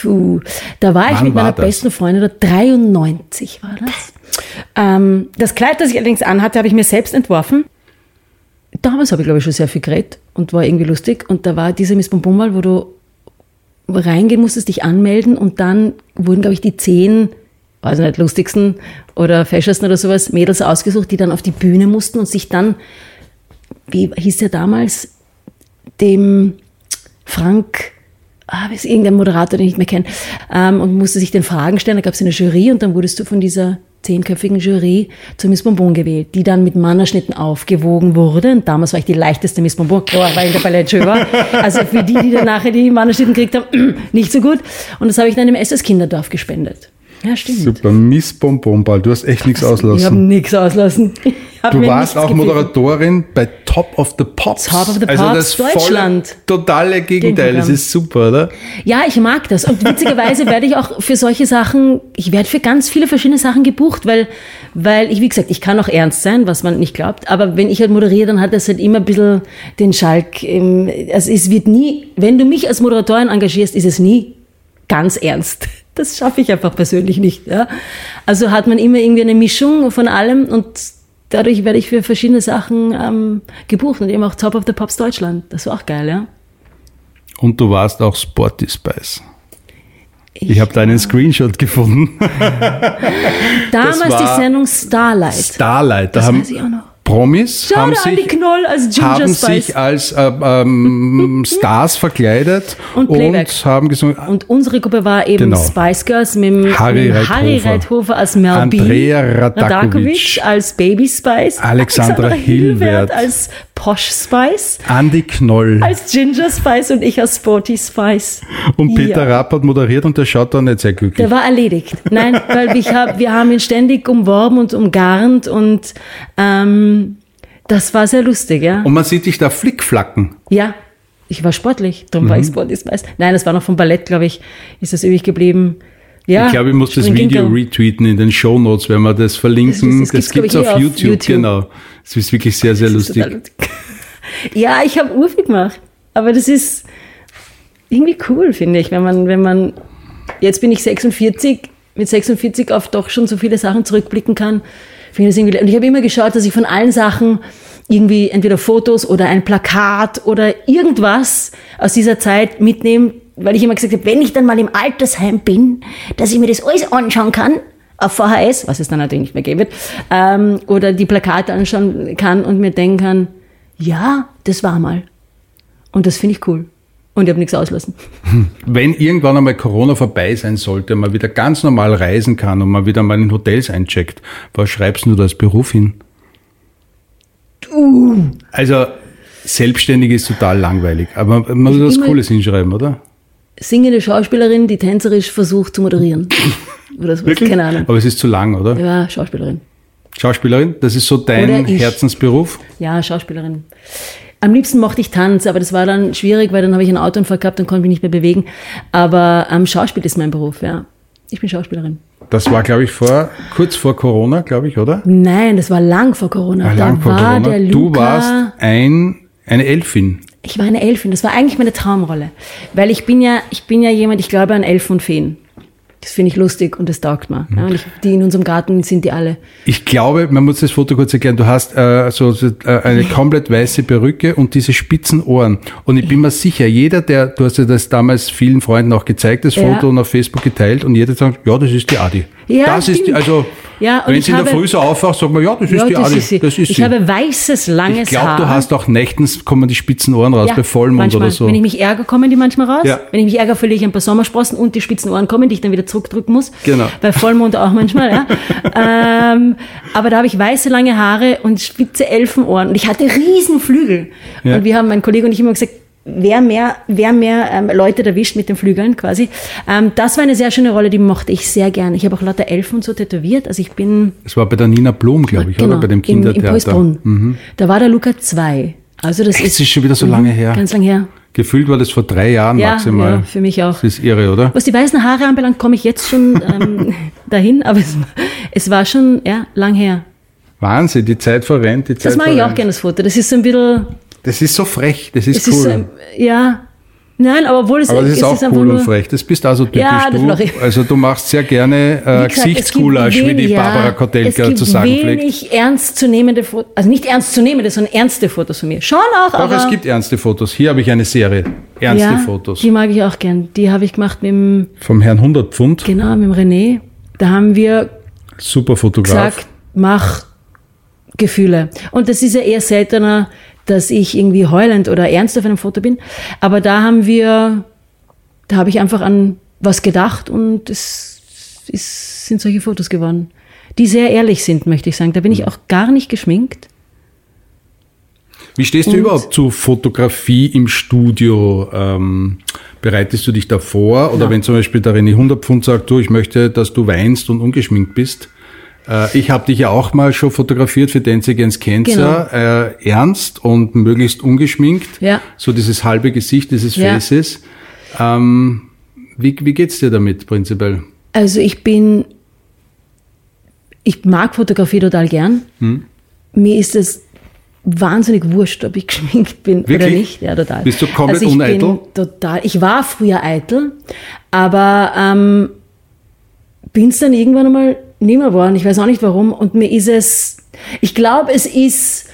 puh, da war ich Wann mit war meiner besten Freundin, da 93 war das. Ähm, das Kleid, das ich allerdings anhatte, habe ich mir selbst entworfen. Damals habe ich, glaube ich, schon sehr viel geredet und war irgendwie lustig. Und da war diese Miss Bonbonball, wo du reingehen musstest, dich anmelden und dann wurden, glaube ich, die zehn, weiß nicht, lustigsten oder fashionsten oder sowas Mädels ausgesucht, die dann auf die Bühne mussten und sich dann, wie hieß der damals, dem Frank, ah, ist irgendein Moderator, den ich nicht mehr kenne, ähm, und musste sich den Fragen stellen. Da gab es eine Jury und dann wurdest du von dieser zehnköpfigen Jury zur Miss Bonbon gewählt, die dann mit Mannerschnitten aufgewogen wurde. Und damals war ich die leichteste Miss Bonbon, weil in der Palette war. Also für die, die dann nachher die Mannerschnitten gekriegt haben, nicht so gut. Und das habe ich dann im SS Kinderdorf gespendet. Ja, stimmt. Super, Miss Bonbon Ball. Du hast echt nichts Ich habe auslassen. nichts auslassen. Hab Du warst auch. Moderatorin bei Top of the Pops. Top of the also Pops das volle, Deutschland. totale Gegenteil. Das ist super, oder? Ja, ich mag das. Und witzigerweise werde ich auch für solche Sachen, ich werde für ganz viele verschiedene Sachen gebucht, weil, weil ich, wie gesagt, ich kann auch ernst sein, was man nicht glaubt. Aber wenn ich halt moderiere, dann hat das halt immer ein bisschen den Schalk. im- Also es wird nie, wenn du mich als Moderatorin engagierst, ist es nie ganz ernst. Das schaffe ich einfach persönlich nicht. Ja? Also hat man immer irgendwie eine Mischung von allem und dadurch werde ich für verschiedene Sachen ähm, gebucht und eben auch Top of the Pops Deutschland. Das war auch geil, ja. Und du warst auch Sporty Spice. Ich habe da einen Screenshot gefunden. Damals die Sendung Starlight. Starlight. Da Das haben weiß ich auch noch. Promis Schau haben sich, haben Spice. sich als äh, ähm, Stars verkleidet Und Playback. haben gesungen. und unsere Gruppe war eben Genau. Spice Girls mit dem Harry mit. Harry Reithofer als Mel Andrea. Radakovic. als Baby Spice. Alexandra Hilwert. als Posh Spice. Andy Knoll Als Ginger Spice und ich als Sporty Spice. und Peter ja. Rapp hat moderiert und der schaut da nicht sehr glücklich. Der war erledigt. Nein, weil hab, wir haben ihn ständig umworben und umgarnt und ähm, das war sehr lustig, ja. Und man sieht dich da flickflacken. Ja, ich war sportlich, darum Mhm. war ich Sporty Spice. Nein, das war noch vom Ballett, glaube ich, ist das ewig geblieben. Ja, Ich glaube, ich muss das. Video retweeten in den Show Notes, wenn wir das verlinken. Das- Das, das glaub ich, auf, auf YouTube, YouTube. genau. Das ist wirklich sehr, sehr lustig. lustig. Ja, ich habe Urfi gemacht, aber das ist irgendwie cool, finde ich, wenn man, wenn man, jetzt bin ich 46, mit 46 auf doch schon so viele Sachen zurückblicken kann. Finde irgendwie, und ich habe immer geschaut, dass ich von allen Sachen irgendwie entweder Fotos oder ein Plakat oder irgendwas aus dieser Zeit mitnehme, weil ich immer gesagt habe, wenn ich dann mal im Altersheim bin, dass ich mir das alles anschauen kann, auf VHS, was es dann natürlich nicht mehr geben wird, ähm, oder die Plakate anschauen kann und mir denken kann, ja, das war mal. Und das finde ich cool. Und ich habe nichts auslassen. Wenn irgendwann einmal Corona vorbei sein sollte, man wieder ganz normal reisen kann und man wieder mal in Hotels eincheckt, was schreibst du da als Beruf hin? Also, selbstständig ist total langweilig, aber man muss was Cooles hinschreiben, oder? Singende Schauspielerin, die tänzerisch versucht zu moderieren. Oder sowas, keine Ahnung. Aber es ist zu lang, oder? Ja, Schauspielerin. Schauspielerin, das ist so dein. Herzensberuf. Ja, Schauspielerin. Am liebsten mochte ich Tanz, aber das war dann schwierig, weil dann habe ich einen Autounfall gehabt und konnte mich nicht mehr bewegen. Aber ähm, Schauspiel ist mein Beruf, ja. Ich bin Schauspielerin. Das war, glaube ich, vor, kurz vor Corona, glaube ich, oder? Nein, das war lang vor Corona. War lang da vor war Corona. der Luca, du warst ein, eine Elfin. Ich war eine Elfin. Das war eigentlich meine Traumrolle. Weil ich bin ja, ich bin ja jemand, ich glaube an Elfen und Feen. Das finde ich lustig und das taugt mir. Ja, und ich, die in unserem Garten sind die alle. Ich glaube, man muss das Foto kurz erklären. Du hast äh, so, so äh, eine komplett weiße Perücke und diese spitzen Ohren. Und ich bin mir sicher, jeder, der, du hast ja das damals vielen Freunden auch gezeigt, das Ja. Foto und auf Facebook geteilt und jeder sagt, ja, das ist die Adi. Ja, das ist stimmt. also, Ja, wenn ich sie in der habe- Früh so aufwacht, sagt man, ja, das ist Ja, die das ist sie. Das ist ich sie. habe weißes, langes ich glaube, Haar. du hast auch nächtens kommen die spitzen Ohren raus ja, bei Vollmond manchmal. oder so. Wenn ich mich ärgere, kommen die manchmal raus. Ja. Wenn ich mich ärgere, verliere ich ein paar Sommersprossen und die spitzen Ohren kommen, die ich dann wieder zurückdrücken muss. Genau. Bei Vollmond auch manchmal, ja. ähm, aber da habe ich weiße, lange Haare und spitze Elfenohren. Und ich hatte riesen Flügel. Und wir haben, mein Kollege und ich immer gesagt, wer mehr, wer mehr ähm, Leute erwischt mit den Flügeln quasi. Ähm, das war eine sehr schöne Rolle, die mochte ich sehr gerne. Ich habe auch lauter Elfen und so tätowiert. Also ich bin das war bei der Nina Blum, glaube ich, oder? Bei dem Genau, im, im Kindertheater. Poisbrunn. Da war der Luca 2. Also das Echt, ist, ist schon wieder so lange her. ganz lang her. Gefühlt war das vor drei Jahren Ja, maximal. ja, für mich auch. Das ist irre, oder? Was die weißen Haare anbelangt, komme ich jetzt schon ähm, dahin, aber es, es war schon ja, lang her. Wahnsinn, die Zeit verrennt, die Zeit Das mag ich auch gerne, das Foto. Das ist so ein bisschen, Das ist so frech, das ist es cool. ist ein- ja, nein, aber obwohl es, Aber das ist es auch ist einfach cool und frech. Das bist also typisch Ja, du. Also du machst sehr gerne äh, es gibt Gesichtscoulage, wie die Barbara Kotelka es gibt zu sagen pflegt. wenig ernstzunehmende Fotos, also nicht ernstzunehmende, sondern ernste Fotos von mir. Schon auch, Doch, aber es gibt ernste Fotos. Hier habe ich eine Serie. Ernste ja, Fotos. die mag ich auch gern. Die habe ich gemacht mit dem, Vom Herrn 100 Pfund. genau, mit dem René. Da haben wir Super Fotograf. gesagt, mach Gefühle. Und das ist ja eher seltener, dass ich irgendwie heulend oder ernst auf einem Foto bin. Aber da haben wir, da habe ich einfach an was gedacht und es ist, sind solche Fotos geworden, die sehr ehrlich sind, möchte ich sagen. Da bin ich auch gar nicht geschminkt. Wie stehst du Und- überhaupt zu Fotografie im Studio? Ähm, bereitest du dich da vor? Oder Ja. wenn zum Beispiel der René 100 Pfund sagt, du, ich möchte, dass du weinst und ungeschminkt bist. Äh, ich habe dich ja auch mal schon fotografiert für Dance Against Cancer. Äh, ernst und möglichst ungeschminkt. Genau. Ja. So dieses halbe Gesicht dieses Ja. Faces. Ähm, wie, wie geht's dir damit prinzipiell? Also ich bin, ich mag Fotografie total gern. Hm? Mir ist es wahnsinnig wurscht, ob ich geschminkt bin oder Wirklich? nicht. Ja, total. Bist du komplett also ich uneitel? Bin total. Ich war früher eitel, aber ähm, bin es dann irgendwann einmal nicht mehr geworden. Ich weiß auch nicht warum. Und mir ist es, ich glaube, es ist,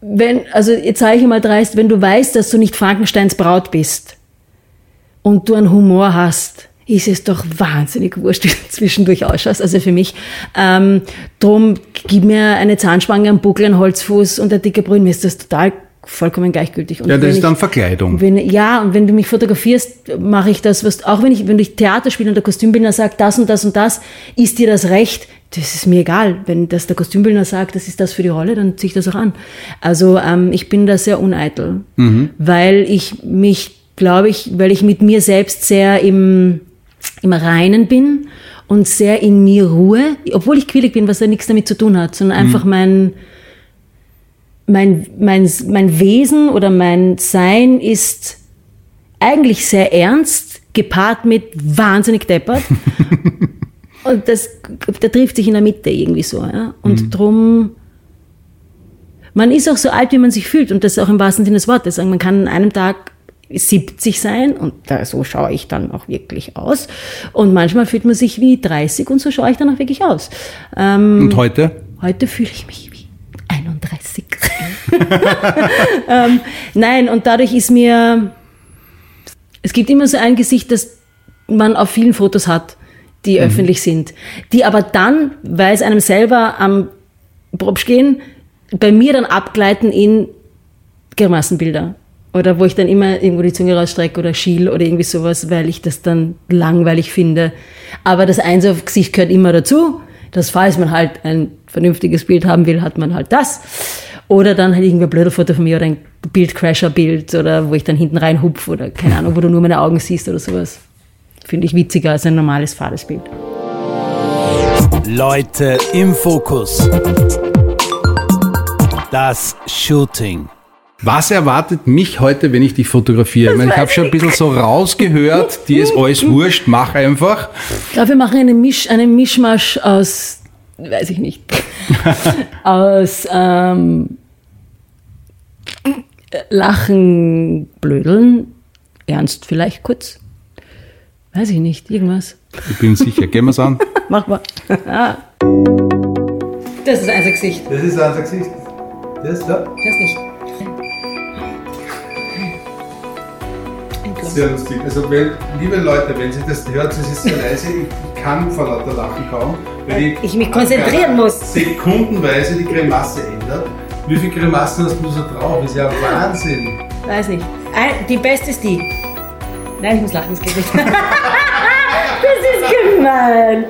wenn, also jetzt sage ich mal dreist, wenn du weißt, dass du nicht Frankensteins Braut bist und du einen Humor hast, ist es doch wahnsinnig wurscht, wie du zwischendurch ausschaust. Also für mich. Ähm, drum gib mir eine Zahnspange, einen Buckel, einen Holzfuß und ein dicker Brünn. Mir ist das total vollkommen gleichgültig. Und Ja, das ist ich- dann Verkleidung. wenn, ja, und wenn du mich fotografierst, mache ich das, was, auch wenn ich, wenn ich Theater spiele und der Kostümbildner sagt, das und das und das, ist dir das recht? Das ist mir egal. Wenn das der Kostümbildner sagt, das ist das für die Rolle, dann ziehe ich das auch an. Also ähm, ich bin da sehr uneitel, weil ich mich, glaube ich, weil ich mit mir selbst sehr im, im Reinen bin und sehr in mir ruhe, obwohl ich quirlig bin, was ja nichts damit zu tun hat, sondern einfach mein, mein, mein, mein Wesen oder mein Sein ist eigentlich sehr ernst, gepaart mit wahnsinnig deppert. Und das, der trifft sich in der Mitte irgendwie so. Ja? Und drum, man ist auch so alt, wie man sich fühlt. Und das auch im wahrsten Sinne des Wortes. Sagen, Man kann an einem Tag 70 sein und da, so schaue ich dann auch wirklich aus. Und manchmal fühlt man sich wie 30 und so schaue ich dann auch wirklich aus. Ähm, Und heute? Heute fühle ich mich wie 31. ähm, nein, und dadurch ist mir, es gibt immer so ein Gesicht, das man auf vielen Fotos hat, die öffentlich sind, die aber dann, weil es einem selber am Propsch gehen, bei mir dann abgleiten in Grimassenbilder. Oder wo ich dann immer irgendwo die Zunge rausstrecke oder schiel oder irgendwie sowas, weil ich das dann langweilig finde. Aber das Eins auf Gesicht gehört immer dazu. Das, falls man halt ein vernünftiges Bild haben will, hat man halt das. Oder dann halt irgendwie ein blöder Foto von mir oder ein Bildcrasher-Bild oder wo ich dann hinten rein hupf oder keine Ahnung, wo du nur meine Augen siehst oder sowas. Finde ich witziger als ein normales fades Bild. Leute im Fokus. Das Shooting. Was erwartet mich heute, wenn ich dich fotografiere? Ich, meine, ich habe schon ein bisschen so rausgehört, dir ist alles wurscht, mach einfach. Ich glaube, wir machen einen, Misch, einen Mischmasch aus, weiß ich nicht, aus ähm, Lachen, Blödeln, Ernst vielleicht kurz. Weiß ich nicht, irgendwas. Ich bin sicher. Gehen wir's an. Mach mal. Das ist ein Gesicht. Das ist unser Gesicht. Das da. Das nicht. Sehr lustig. Also, wenn, liebe Leute, wenn Sie das hört, es ist sehr leise, kann vor lauter Lachen kaum, weil Ich mich konzentrieren muss. sekundenweise die Grimasse ändert. Wie viele Grimassen hast du so drauf? ist ja Wahnsinn. Weiß nicht. Die beste ist die. Nein, ich muss lachen, das geht nicht. das ist gemein.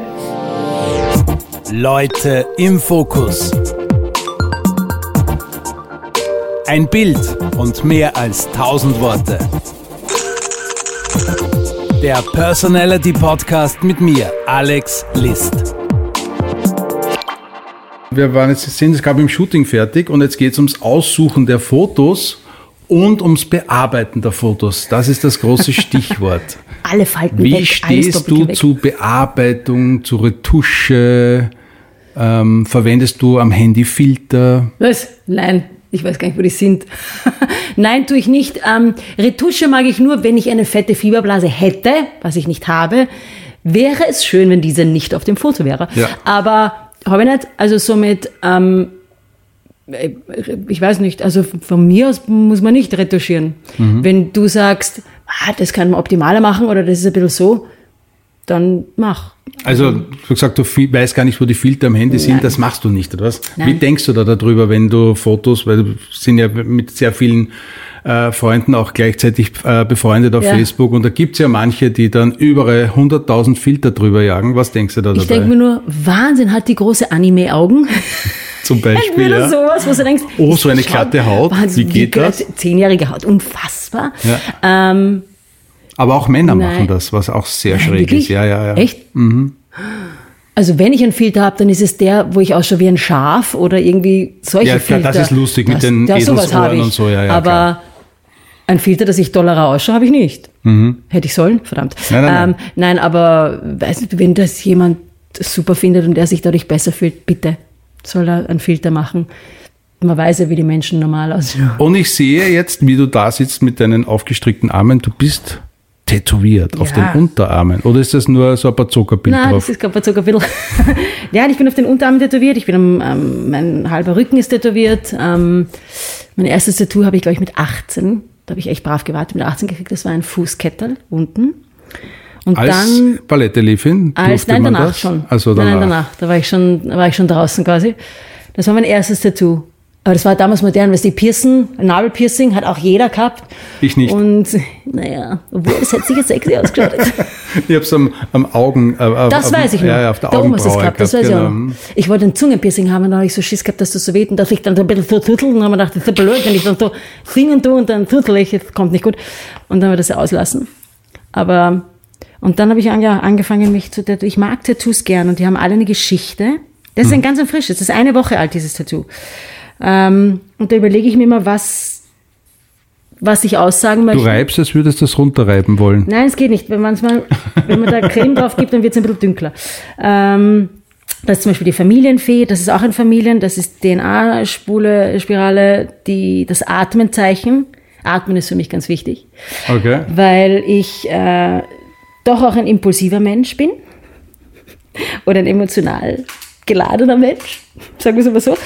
Leute im Fokus. Ein Bild und mehr als tausend Worte. Der Personality Podcast mit mir, Alex List. Wir waren jetzt, sind jetzt gerade im Shooting fertig und jetzt geht es ums Aussuchen der Fotos und ums Bearbeiten der Fotos. Das ist das große Stichwort. Alle Falten Wie weg, alles stehst du weg. zu Bearbeitung, zu Retusche? Ähm, verwendest du am Handy Filter? Was? Nein, ich weiß gar nicht, wo die sind. Nein, tue ich nicht. Ähm, Retusche mag ich nur, wenn ich eine fette Fieberblase hätte, was ich nicht habe. Wäre es schön, wenn diese nicht auf dem Foto wäre. Ja. Aber habe ich nicht. Also somit, ähm, ich weiß nicht, also von mir aus muss man nicht retuschieren. Mhm. Wenn du sagst, ah, das kann man optimaler machen oder das ist ein bisschen so, dann mach. Also, du gesagt, du weißt gar nicht, wo die Filter am Handy sind, Nein. das machst du nicht, oder was? Wie Nein. denkst du da darüber, wenn du Fotos, weil du sind ja mit sehr vielen äh, Freunden auch gleichzeitig äh, befreundet auf Ja. Facebook und da gibt's ja manche, die dann überall 100.000 Filter drüber jagen. Was denkst du da Ich dabei? denke mir nur, Wahnsinn, hat die große Anime-Augen. Zum Beispiel, Entweder ja. sowas, wo du denkst, Oh, so eine glatte Haut, Wahnsinn, wie geht das? glatt- Zehnjährige Haut, unfassbar. Ja. Ähm, Aber auch Männer Nein. machen das, was auch sehr nein, schräg wirklich? ist. Ja, ja, ja. Echt? Also wenn ich einen Filter habe, dann ist es der, wo ich ausschaue wie ein Schaf oder irgendwie solche Ja, klar, Filter. das ist lustig mit den sowas Eselsohren und so, ja, ja, Aber klar. ein Filter, dass ich dollerer ausschaue, habe ich nicht. Hätte ich sollen? Verdammt. Mhm. Nein, nein. Ähm, nein, aber weiß nicht, wenn das jemand super findet und der sich dadurch besser fühlt, bitte soll er einen Filter machen. Man weiß ja, wie die Menschen normal aussehen. Und ich sehe jetzt, wie du da sitzt mit deinen aufgestrickten Armen, du bist tätowiert auf den Ja. Unterarmen. Oder ist das nur so ein paar Zuckerbild Nein, drauf? das ist gerade sogar ein bisschen. ja, ich bin auf den Unterarm tätowiert. Ich bin am, ähm, mein halber Rücken ist tätowiert. Ähm, mein erstes Tattoo habe ich, glaube ich, mit 18. Da habe ich echt brav gewartet. Mit 18 gekriegt. Das war ein Fußkettel unten. Und Als dann Ballettelefin als durfte nein man danach das? schon. Also danach. Nein, nein, danach. Da war ich schon, da war ich schon draußen quasi. Das war mein erstes Tattoo. Aber das war damals modern, weil die Piercing, Nabelpiercing hat auch jeder gehabt. Ich nicht. Und naja, obwohl es hätte sicher sexy ausgeschaut. Ich habe es am, am Augen. Äh, auf- Das auf, weiß ich noch. Ja, ja, auf der da oben hast du es gehabt, das weiß ich genau. auch. Ich wollte ein Zungenpiercing haben und da habe ich so Schiss gehabt, dass das so weht und dass ich dann so ein bisschen so tüttel und dann habe ich gedacht, das ist blöd, wenn ich dann so singen tue und dann tüttel ich, das kommt nicht gut. Und dann habe ich das ja auslassen. Aber, und dann habe ich angefangen, mich zu tätowieren. Ich mag Tattoos gern und die haben alle eine Geschichte. Das ist ein ganz ein frisches, das ist eine Woche alt, dieses Tattoo. Ähm, und da überlege ich mir immer, was, was ich aussagen möchte. Du reibst, als würdest du das runterreiben wollen. Nein, es geht nicht. Wenn, manchmal, wenn man da Creme drauf gibt, dann wird es ein bisschen dünkler. Ähm, das ist zum Beispiel die Familienfee, das ist auch ein Familien, das ist DNA-Spule, Spirale, die, das Atmenzeichen. Atmen ist für mich ganz wichtig, Okay. weil ich äh, doch auch ein impulsiver Mensch bin oder ein emotional geladener Mensch, sagen wir es mal so.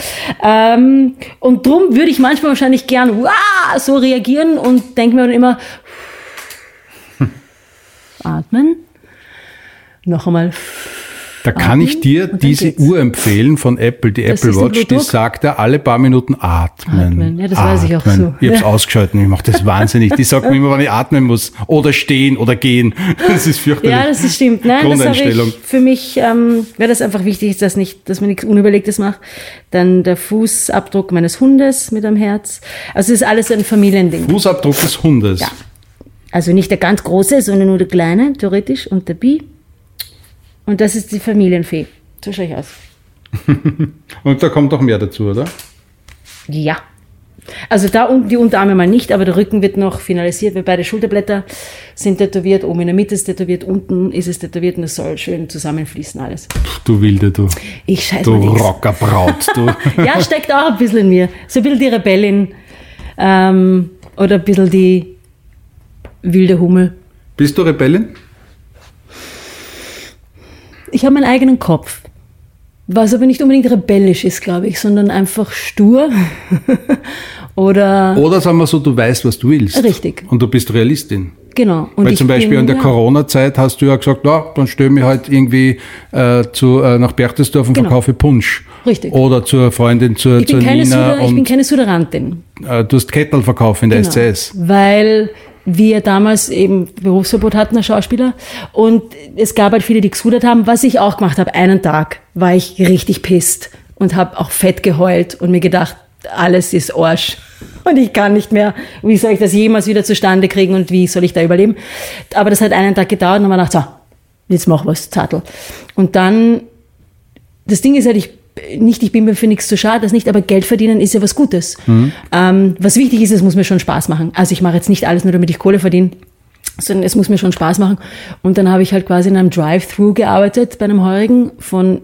Ähm, und drum würde ich manchmal wahrscheinlich gern wow, so reagieren und denke mir dann immer, atmen, noch einmal. Da kann ich dir diese geht's. Uhr empfehlen von Apple, die Das Apple Watch, die sagt ja alle paar Minuten atmen. Atmen. Ja, das weiß ich auch so. Ich habe es Ja. ausgeschaltet, ich mache das wahnsinnig. Die sagt mir immer, wann ich atmen muss. Oder stehen oder gehen. Das ist fürchterlich. Ja, das ist stimmt. Nein, das ich für mich, ähm, weil das einfach wichtig dass nicht, dass man nichts Unüberlegtes macht. Dann der Fußabdruck meines Hundes mit einem Herz. Also es ist alles ein Familiending. Fußabdruck des Hundes. Ja. Also nicht der ganz große, sondern nur der kleine, theoretisch, und der Bi. Und das ist die Familienfee. So schaue ich aus. Und da kommt noch mehr dazu, oder? Ja. Also da unten die Unterarme mal nicht, aber der Rücken wird noch finalisiert, weil beide Schulterblätter sind tätowiert, oben in der Mitte ist tätowiert, unten ist es tätowiert und es soll schön zusammenfließen alles. Du Wilde, du. Ich scheiß Du. Rockerbraut, du. Ja, steckt auch ein bisschen in mir. So ein bisschen die Rebellin ähm, oder ein bisschen die wilde Hummel. Bist du Rebellin? Ich habe meinen eigenen Kopf. Was aber nicht unbedingt rebellisch ist, glaube ich, sondern einfach stur. Oder Oder sagen wir so, du weißt, was du willst. Richtig. Und du bist Realistin. genau. Und Weil zum Beispiel bin, in der ja, Corona-Zeit hast du ja gesagt, na, dann stelle ich mich halt irgendwie äh, zu, äh, nach Berchtesdorf und Genau. verkaufe Punsch. Richtig. Oder zur Freundin, zur, Ich zur bin, keine Nina Suder, ich bin keine Suderantin. äh, du hast Kettel verkauft in der Genau. SCS. Weil wir damals eben Berufsverbot hatten als Schauspieler und es gab halt viele, die gesudert haben. Was ich auch gemacht habe, einen Tag war ich richtig pisst und habe auch fett geheult und mir gedacht, alles ist Arsch und ich kann nicht mehr. Wie soll ich das jemals wieder zustande kriegen und wie soll ich da überleben? Aber das hat einen Tag gedauert und dann ich gedacht, so, jetzt mach was, Zattel. Und dann das Ding ist halt, ich nicht, ich bin mir für nichts zu schade, das nicht, aber Geld verdienen ist ja was Gutes. Ähm, was wichtig ist, es muss mir schon Spaß machen. Also ich mache jetzt nicht alles nur, damit ich Kohle verdiene, sondern es muss mir schon Spaß machen. Und dann habe ich halt quasi in einem Drive-Thru gearbeitet bei einem Heurigen von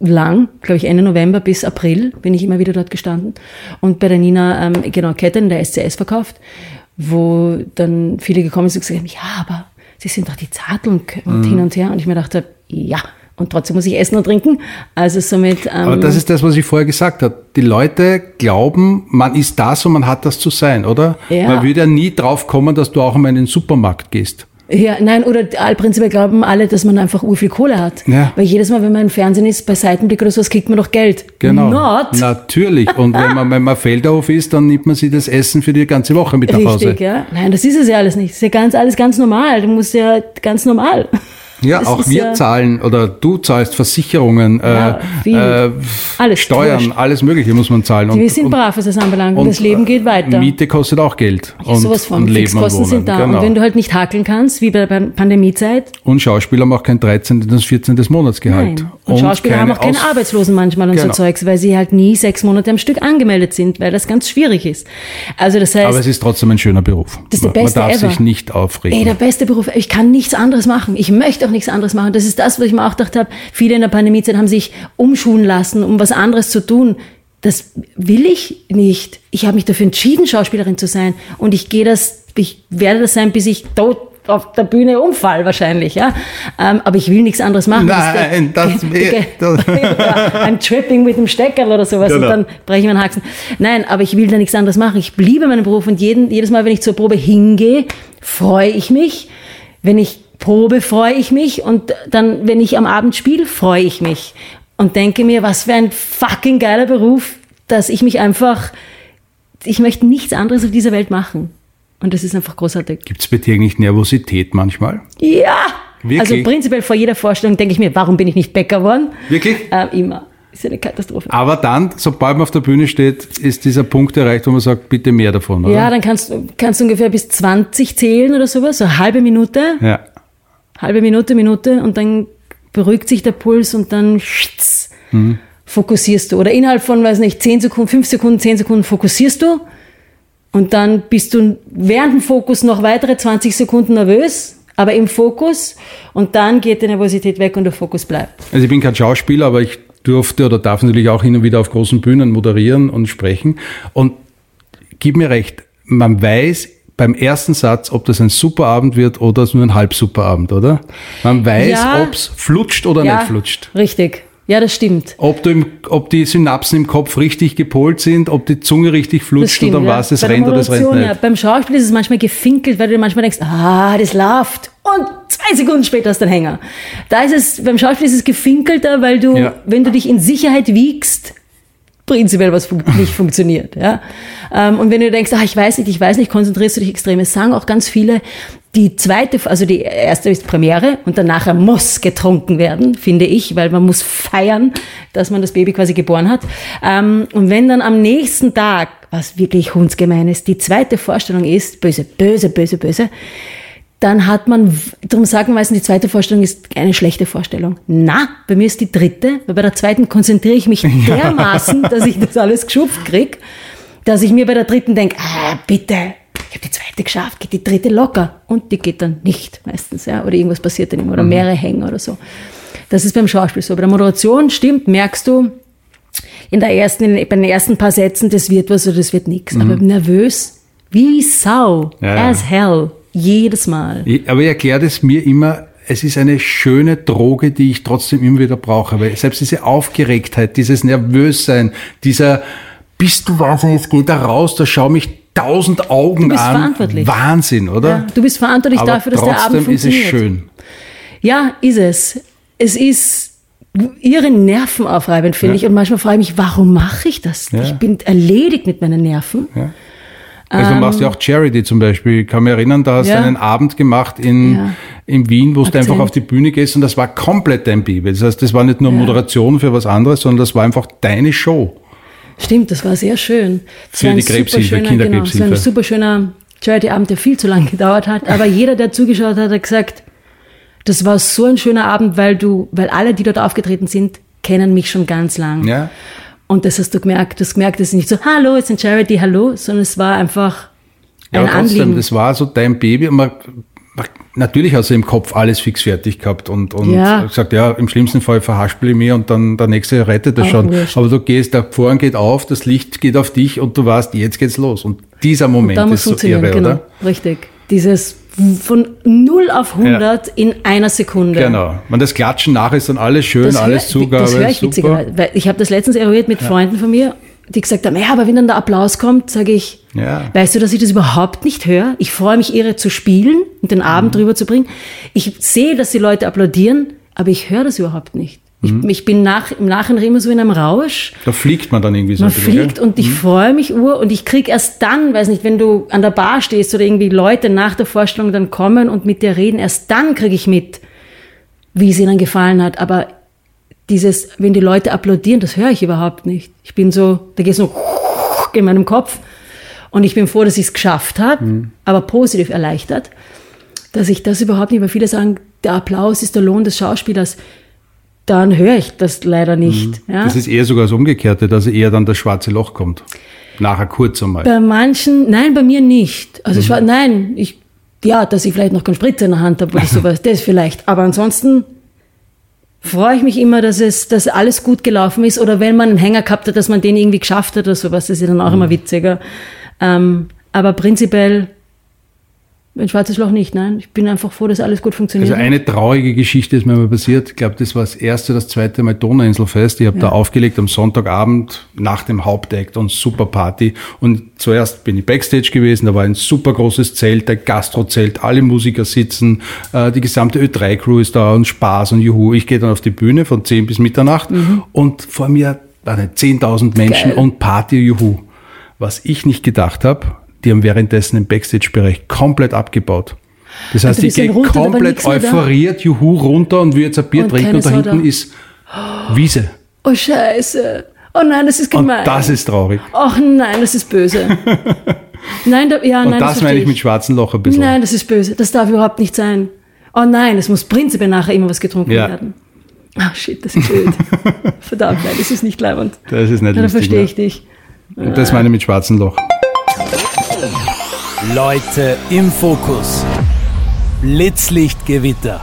lang, glaube ich Ende November bis April bin ich immer wieder dort gestanden und bei der Nina ähm, genau Ketten der SCS verkauft, wo dann viele gekommen sind und gesagt haben, ja, aber Sie sind doch die Zartel und, und hin und her und ich mir dachte, ja, und trotzdem muss ich essen und trinken, also somit ähm, Aber das ist das, was ich vorher gesagt habe. Die Leute glauben, man ist das und man hat das zu sein, oder? Ja. Man würde ja nie drauf kommen, dass du auch einmal in den Supermarkt gehst. Ja, nein, oder prinzipiell glauben alle, dass man einfach ur viel Kohle hat. Ja. Weil jedes Mal, wenn man im Fernsehen ist, bei Seitenblick oder sowas, kriegt man doch Geld. Genau. Not. Natürlich. Und wenn man, wenn man Feldhof ist, dann nimmt man sich das Essen für die ganze Woche mit nach Hause. Richtig, ja. Nein, das ist es ja alles nicht. Das ist ja ganz, alles ganz normal. Du musst ja ganz normal. Ja, Das auch wir ja- zahlen oder du zahlst Versicherungen, Ja, äh, äh, Alles, Steuern, wurscht. alles Mögliche muss man zahlen. Wir sind brav, was das anbelangt. Und, das Leben geht weiter. Miete kostet auch Geld. Und, Sowas von. und Leben und Fixkosten sind da. Genau. Und wenn du halt nicht hakeln kannst, wie bei der Pandemiezeit, und Schauspieler haben auch kein 13. und 14. Monatsgehalt. nein. Und, Schauspieler haben auch keine Aus- Arbeitslosen manchmal und Genau. so Zeugs, weil sie halt nie sechs Monate am Stück angemeldet sind, weil das ganz schwierig ist. Also das heißt, Aber es ist trotzdem ein schöner Beruf. Das ist der man beste darf ever. sich nicht aufregen. Ey, der beste Beruf. Ich kann nichts anderes machen. Ich möchte auch nichts anderes machen. Das ist das, was ich mir auch gedacht habe. Viele in der Pandemiezeit haben sich umschulen lassen, um was anderes zu tun. Das will ich nicht. Ich habe mich dafür entschieden, Schauspielerin zu sein. Und ich gehe das, ich werde das sein, bis ich tot auf der Bühne umfall wahrscheinlich, ja. Ähm, aber ich will nichts anderes machen. Nein, das wär- das- ja, ein Tripping mit dem Stecker oder sowas Genau. und dann breche ich meinen Haxen. Nein, aber ich will da nichts anderes machen. Ich liebe meinen Beruf und jeden, jedes Mal, wenn ich zur Probe hingehe, freue ich mich. Wenn ich probe, freue ich mich und dann, wenn ich am Abend spiele, freue ich mich und denke mir, was für ein fucking geiler Beruf, dass ich mich einfach, ich möchte nichts anderes auf dieser Welt machen. Und das ist einfach großartig. Gibt es bei dir eigentlich Nervosität manchmal? Ja! Wirklich? Also prinzipiell vor jeder Vorstellung denke ich mir, warum bin ich nicht Bäcker geworden? Wirklich? Ähm, immer. Ist ja eine Katastrophe. Aber dann, sobald man auf der Bühne steht, ist dieser Punkt erreicht, wo man sagt, bitte mehr davon, oder? Ja, dann kannst, du- kannst du ungefähr bis 20 zählen oder sowas, so eine halbe Minute, Ja. Halbe Minute, Minute und dann beruhigt sich der Puls und dann schitz, fokussierst du. Oder innerhalb von, weiß nicht, 10 Sekunden, 5 Sekunden, 10 Sekunden fokussierst du und dann bist du während dem Fokus noch weitere 20 Sekunden nervös, aber im Fokus und dann geht die Nervosität weg und der Fokus bleibt. Also ich bin kein Schauspieler, aber ich durfte oder darf natürlich auch hin und wieder auf großen Bühnen moderieren und sprechen. Und gib mir recht, man weiß beim ersten Satz, ob das ein super Abend wird oder es nur ein halb super Abend, oder? Man weiß, Ja. ob es flutscht oder nicht flutscht. richtig. Ja, das stimmt. Ob, du im, ob die Synapsen im Kopf richtig gepolt sind, ob die Zunge richtig flutscht stimmt, oder ja. was, es rennt oder es rennt nicht. Ja. Beim Schauspiel ist es manchmal gefinkelt, weil du manchmal denkst, ah, das läuft. Und zwei Sekunden später hast du einen Hänger. Da ist es, beim Schauspiel ist es gefinkelter, weil du, Ja. wenn du dich in Sicherheit wiegst, prinzipiell was fun nicht funktioniert. Ja? Ähm, und wenn du denkst, ach, ich weiß nicht, ich weiß nicht, konzentrierst du dich extrem. Es sagen auch ganz viele, die zweite, also die erste ist Premiere und danach muss getrunken werden, finde ich, weil man muss feiern, dass man das Baby quasi geboren hat. Ähm, und wenn dann am nächsten Tag, was wirklich hundsgemein ist, die zweite Vorstellung ist, böse, böse, böse, böse, dann hat man, darum sagen meistens, die zweite Vorstellung ist eine schlechte Vorstellung. Na, bei mir ist die dritte, weil bei der zweiten konzentriere ich mich dermaßen, dass ich das alles geschupft krieg, dass ich mir bei der dritten denke, ah, bitte, ich habe die zweite geschafft, geht die dritte locker. Und die geht dann nicht meistens, ja, oder irgendwas passiert dann immer, oder mehrere hängen oder so. Das ist beim Schauspiel so. Bei der Moderation stimmt, merkst du, in der ersten, in, bei den ersten paar Sätzen, das wird was oder das wird nichts. Aber nervös, wie Sau, Ja, ja. as hell, jedes Mal. Aber ich erkläre das mir immer, es ist eine schöne Droge, die ich trotzdem immer wieder brauche. Weil selbst diese Aufgeregtheit, dieses Nervössein, dieser bist du wahnsinnig, jetzt geht da raus, da schau mich tausend Augen Du bist an. verantwortlich. Wahnsinn, oder? Ja, du bist verantwortlich Aber dafür, dass der Abend trotzdem ist es funktioniert. schön. Ja, ist es. Es ist ihre Nerven aufreibend, finde Ja. ich. Und manchmal frage ich mich, warum mache ich das? Ja. Ich bin erledigt mit meinen Nerven. Also du machst ja auch Charity zum Beispiel. Ich kann mich erinnern, da hast du Ähm. Ja. einen Abend gemacht in, Ja. in Wien, wo du Akzent. einfach auf die Bühne gehst und das war komplett dein Baby. Das heißt, das war nicht nur Ja. Moderation für was anderes, sondern das war einfach deine Show. Stimmt, das war sehr schön. Es Für die Krebshilfe, superschöner- Kinderkrebshilfe. Genau, es war ein super schöner Charity-Abend, der viel zu lange gedauert hat. Aber jeder, der zugeschaut hat, hat gesagt, das war so ein schöner Abend, weil du, weil alle, die dort aufgetreten sind, kennen mich schon ganz lang. Ja? Und das hast du gemerkt. Du hast gemerkt, es ist nicht so, hallo, es ist ein Charity, hallo, sondern es war einfach Ja, ein trotzdem, Anliegen. das war so dein Baby. Und man, man, natürlich hast du im Kopf alles fix fertig gehabt und, und Ja. gesagt, ja, im schlimmsten Fall verhaspel ich mir und dann der nächste rettet das Auch schon. wurscht. Aber du gehst, der Vorhang geht auf, das Licht geht auf dich und du weißt, jetzt geht's los. Und dieser Moment muss ist so irre, genau. oder? Richtig. Dieses von 0 auf 100 in einer Sekunde. Genau. Man, das Klatschen nach ist dann alles schön, Das alles hör, Zugabe. Das höre ich super. witzigerweise. Weil ich habe das letztens eruiert mit Freunden von mir, die gesagt haben, ja, aber wenn dann der Applaus kommt, sage ich, Ja. weißt du, dass ich das überhaupt nicht höre? Ich freue mich, ihre zu spielen und den Mhm. Abend drüber zu bringen. Ich sehe, dass die Leute applaudieren, aber ich höre das überhaupt nicht. Mhm. Ich, ich bin nach, im Nachhinein immer so in einem Rausch. Da fliegt man dann irgendwie so Man ein bisschen, fliegt gell? und ich freue mich ur und ich krieg erst dann, weiß nicht, wenn du an der Bar stehst oder irgendwie Leute nach der Vorstellung dann kommen und mit dir reden, erst dann kriege ich mit, wie es ihnen gefallen hat. Aber dieses, wenn die Leute applaudieren, das höre ich überhaupt nicht. Ich bin so, da geht so in meinem Kopf und ich bin froh, dass ich es geschafft habe, Mhm. aber positiv erleichtert, dass ich das überhaupt nicht, weil viele sagen, der Applaus ist der Lohn des Schauspielers. Dann höre ich das leider nicht. Ja? Mhm. Das ist eher sogar das Umgekehrte, dass eher dann das schwarze Loch kommt. Nachher kurz einmal. Bei manchen, nein, bei mir nicht. Also war, nein, ich, ja, dass ich vielleicht noch keinen Spritzer in der Hand habe oder sowas, das vielleicht. Aber ansonsten freue ich mich immer, dass es, dass alles gut gelaufen ist oder wenn man einen Hänger gehabt hat, dass man den irgendwie geschafft hat oder sowas, das ist ja dann auch immer witziger. Ähm, aber prinzipiell ein schwarzes Loch nicht, nein. Ich bin einfach froh, dass alles gut funktioniert. Also eine traurige Geschichte ist mir mal passiert. Ich glaube, das war das erste, das zweite Mal Donauinselfest. Ich habe da aufgelegt am Sonntagabend nach dem Hauptakt und super Party. Und zuerst bin ich Backstage gewesen, da war ein super großes Zelt, ein Gastrozelt, alle Musiker sitzen, äh, die gesamte Ö3-Crew ist da und Spaß und Juhu. Ich gehe dann auf die Bühne von 10 bis Mitternacht und vor mir waren 10.000 Menschen Geil. und Party, Juhu. Was ich nicht gedacht habe, die haben währenddessen im Backstage-Bereich komplett abgebaut. Das heißt, die ich gehe runter, komplett euphoriert, juhu, runter und wir jetzt ein Bier Und trinken und da hinten ist Wiese. oh Scheiße. Oh nein, das ist Und gemein. das ist traurig. Ach nein, das ist böse. nein, da, ja, Und nein, das das meine ich mit schwarzen Loch ein bisschen. Nein, das ist böse. Das darf überhaupt nicht sein. Oh nein, es muss prinzipiell nachher immer was getrunken Ja. werden. Ah, shit, das ist blöd. Verdammt, nein, das ist nicht leibend. Das ist nicht Ja, da lustig. verstehe ja. ich dich. Und das meine ich mit schwarzen Loch. Leute im Fokus. Blitzlichtgewitter.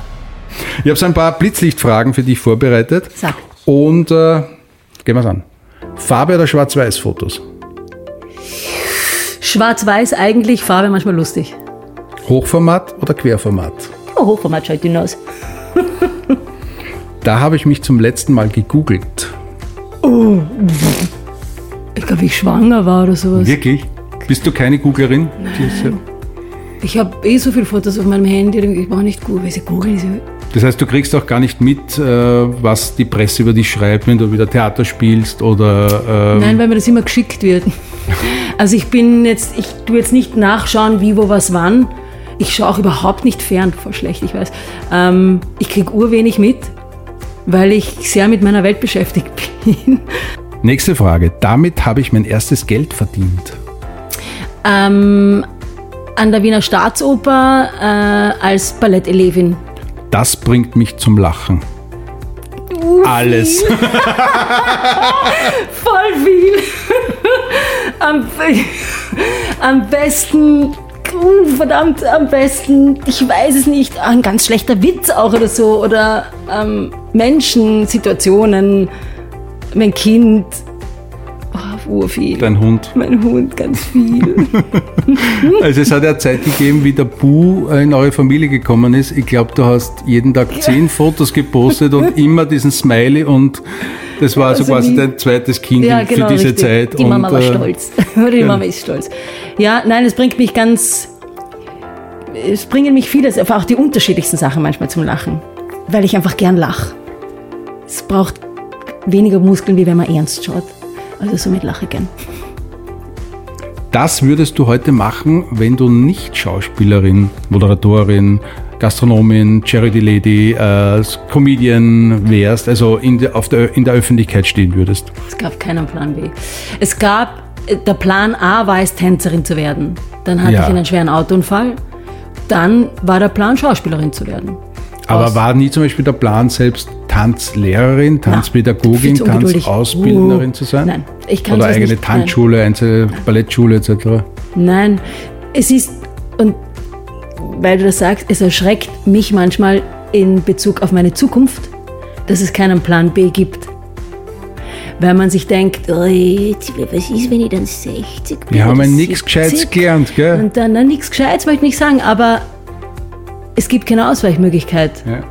Ich habe so ein paar Blitzlichtfragen für dich vorbereitet. Sag. Und äh, gehen wir's an. Farbe oder Schwarz-Weiß-Fotos? Schwarz-Weiß eigentlich, Farbe manchmal lustig. Hochformat oder Querformat? Oh, Hochformat schaut dünn aus. Da habe ich mich zum letzten Mal gegoogelt. Ich glaube, ich schwanger war oder sowas. Wirklich? Bist du keine Googlerin? Diese- Ich habe eh so viele Fotos auf meinem Handy, ich brauche nicht googeln. Weil sie googeln ist ja Das heißt, du kriegst auch gar nicht mit, äh, was die Presse über dich schreibt, wenn du wieder Theater spielst oder ähm, Nein, weil mir das immer geschickt wird. Also ich bin jetzt, ich tue jetzt nicht nachschauen, wie, wo, was, wann. Ich schaue auch überhaupt nicht fern, voll schlecht, ich weiß. Ähm, ich kriege urwenig mit, weil ich sehr mit meiner Welt beschäftigt bin. Nächste Frage. Damit habe ich mein erstes Geld verdient. Ähm, an der Wiener Staatsoper äh, als Ballettelevin. Das bringt mich zum Lachen. Alles. Voll viel. am, am besten, uh, verdammt, am besten, ich weiß es nicht, ein ganz schlechter Witz auch oder so. Oder ähm, Menschen, Situationen, mein Kind. Urviel. Dein Hund. Mein Hund, ganz viel. Also es hat ja Zeit gegeben, wie der Bu in eure Familie gekommen ist. Ich glaube, du hast jeden Tag zehn Fotos gepostet und immer diesen Smiley und das war also, Also quasi wie- dein zweites Kind Ja, für genau, diese richtig. Zeit. Die Mama und, war äh, stolz. Die Mama ist stolz. Ja, nein, es bringt mich ganz. Es bringen mich vieles, aber auch die unterschiedlichsten Sachen manchmal zum Lachen. Weil ich einfach gern lache. Es braucht weniger Muskeln, wie wenn man ernst schaut. Also somit lache ich gern. Das würdest du heute machen, wenn du nicht Schauspielerin, Moderatorin, Gastronomin, Charity Lady, äh, Comedian wärst, also in der, auf der, in der Öffentlichkeit stehen würdest. Es gab keinen Plan B. Es gab, äh, der Plan A war es, Tänzerin zu werden. Dann hatte Ja. ich einen schweren Autounfall. Dann war der Plan, Schauspielerin zu werden. Aber Aus- war nie zum Beispiel der Plan, selbst Tanzlehrerin, Tanzpädagogin, ungeduldig. Tanzausbildnerin Uh, zu sein? nein, ich kann Oder eigene nicht, Tanzschule, einzelne Ballettschule etc. Nein, es ist, und weil du das sagst, es erschreckt mich manchmal in Bezug auf meine Zukunft, dass es keinen Plan B gibt. Weil man sich denkt, oh, jetzt, was ist, wenn ich dann 60 bin? Wir haben ja nichts 70? Gescheites gelernt, gell? Und dann, nichts Gescheites möchte ich nicht sagen, aber es gibt keine Ausweichmöglichkeit. Ja.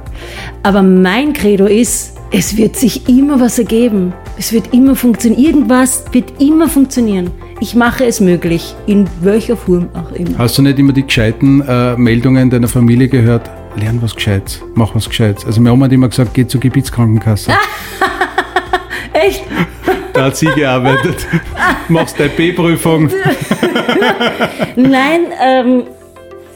Aber mein Credo ist, es wird sich immer was ergeben. Es wird immer funktionieren. Irgendwas wird immer funktionieren. Ich mache es möglich, in welcher Form auch immer. Hast du nicht immer die gescheiten äh, Meldungen deiner Familie gehört? Lern was Gescheites, mach was Gescheites. Also meine Oma hat immer gesagt, geh zur Gebietskrankenkasse. Echt? Da hat sie gearbeitet. Machst deine B-Prüfung. Nein, ähm,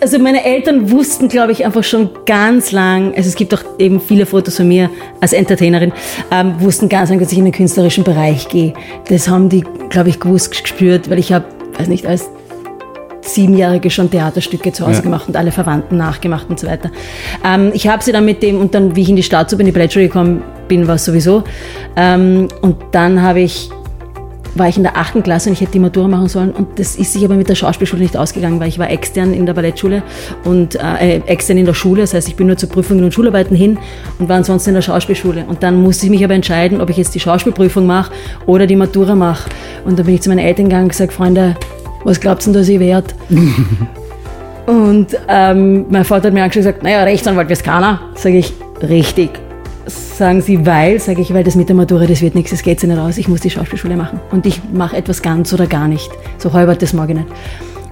also meine Eltern wussten, glaube ich, einfach schon ganz lang, also es gibt auch eben viele Fotos von mir als Entertainerin, ähm, wussten ganz lang, dass ich in den künstlerischen Bereich gehe. Das haben die, glaube ich, gewusst, gespürt, weil ich habe, weiß nicht, als Siebenjährige schon Theaterstücke zu Hause Ja. gemacht und alle Verwandten nachgemacht und so weiter. Ähm, ich habe sie dann mit dem, und dann, wie ich in die Staatsoper, in die Ballettschule gekommen bin, war es sowieso. Ähm, und dann habe ich war ich in der achten Klasse und ich hätte die Matura machen sollen und das ist sich aber mit der Schauspielschule nicht ausgegangen, weil ich war extern in der Ballettschule und äh, äh, extern in der Schule, das heißt, ich bin nur zu Prüfungen und Schularbeiten hin und war ansonsten in der Schauspielschule und dann musste ich mich aber entscheiden, ob ich jetzt die Schauspielprüfung mache oder die Matura mache und da bin ich zu meinen Eltern gegangen und gesagt, Freunde, was glaubst du denn, dass ich wert? und ähm, mein Vater hat mir angeschaut und gesagt, naja, Rechtsanwalt wirst keiner. Sage ich, richtig. Sagen sie, weil, sage ich, weil das mit der Matura, das wird nichts, das geht sich nicht aus, ich muss die Schauspielschule machen. Und ich mache etwas ganz oder gar nicht. So halbert, das ich nicht.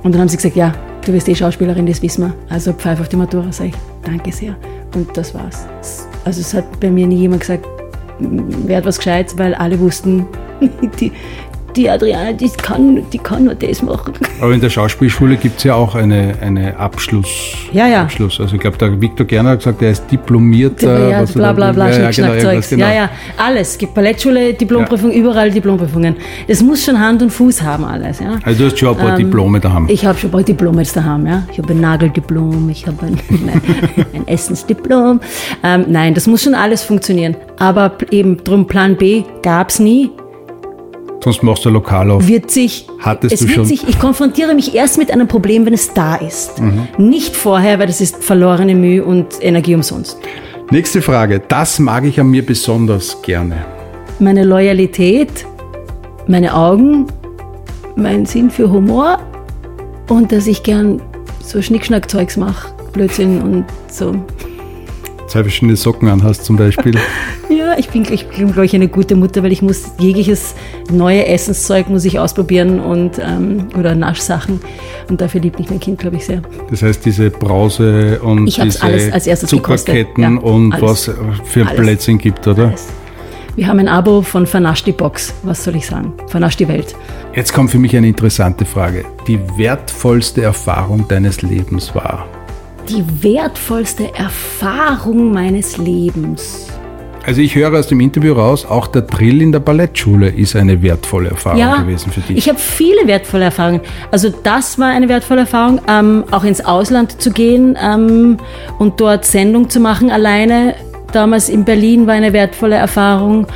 Und dann haben sie gesagt, ja, du wirst eh Schauspielerin, das wissen wir. Also pfeif auf die Matura, sage ich, danke sehr. Und das war's. Also es hat bei mir nie jemand gesagt, wer hat was Gescheites, weil alle wussten, die, die Adriane, die kann, die kann nur das machen. Aber in der Schauspielschule gibt es ja auch eine, eine Abschluss. Ja, ja. Abschluss. Also ich glaube, der Viktor Gerner hat gesagt, er ist diplomierter. ja, bla bla bla, ja, ja, genau, genau. Ja, ja, alles. Es gibt Ballettschule, Diplomprüfung, überall Diplomprüfungen. Das muss schon Hand und Fuß haben, alles. Ja. Also du hast schon ein paar Diplome daheim. Ich habe schon ein paar Diplome jetzt daheim. Ja. Ich habe ein Nageldiplom, ich habe ein, ein Essensdiplom. Ähm, nein, das muss schon alles funktionieren. Aber eben drum Plan B gab es nie. Sonst machst du Lokal auf. Wird sich, Hattest es du wird schon? sich, ich konfrontiere mich erst mit einem Problem, wenn es da ist. Mhm. Nicht vorher, weil das ist verlorene Mühe und Energie umsonst. Nächste Frage. Das mag ich an mir besonders gerne. meine Loyalität, meine Augen, mein Sinn für Humor und dass ich gern so Schnickschnack-Zeugs mache, Blödsinn und so. Zwei verschiedene Socken anhast zum Beispiel. Ja, ich bin, ich bin glaube ich, eine gute Mutter, weil ich muss jegliches neue Essenszeug muss ich ausprobieren und ähm, oder Naschsachen und dafür liebt mich mein Kind, glaube ich, sehr. Das heißt, diese Brause und diese. Zuckerketten Ja, und alles. was für Alles. Plätzchen gibt, oder? Alles. Wir haben ein Abo von Vernasch die Box. Was soll ich sagen? Vernasch die Welt. Jetzt kommt für mich eine interessante Frage. Die wertvollste Erfahrung deines Lebens war? Die wertvollste Erfahrung meines Lebens. Also ich höre aus dem Interview raus, auch der Drill in der Ballettschule ist eine wertvolle Erfahrung Ja, gewesen für dich. ich habe viele wertvolle Erfahrungen. Also das war eine wertvolle Erfahrung, ähm, auch ins Ausland zu gehen ähm, und dort Sendung zu machen alleine. Damals in Berlin war eine wertvolle Erfahrung,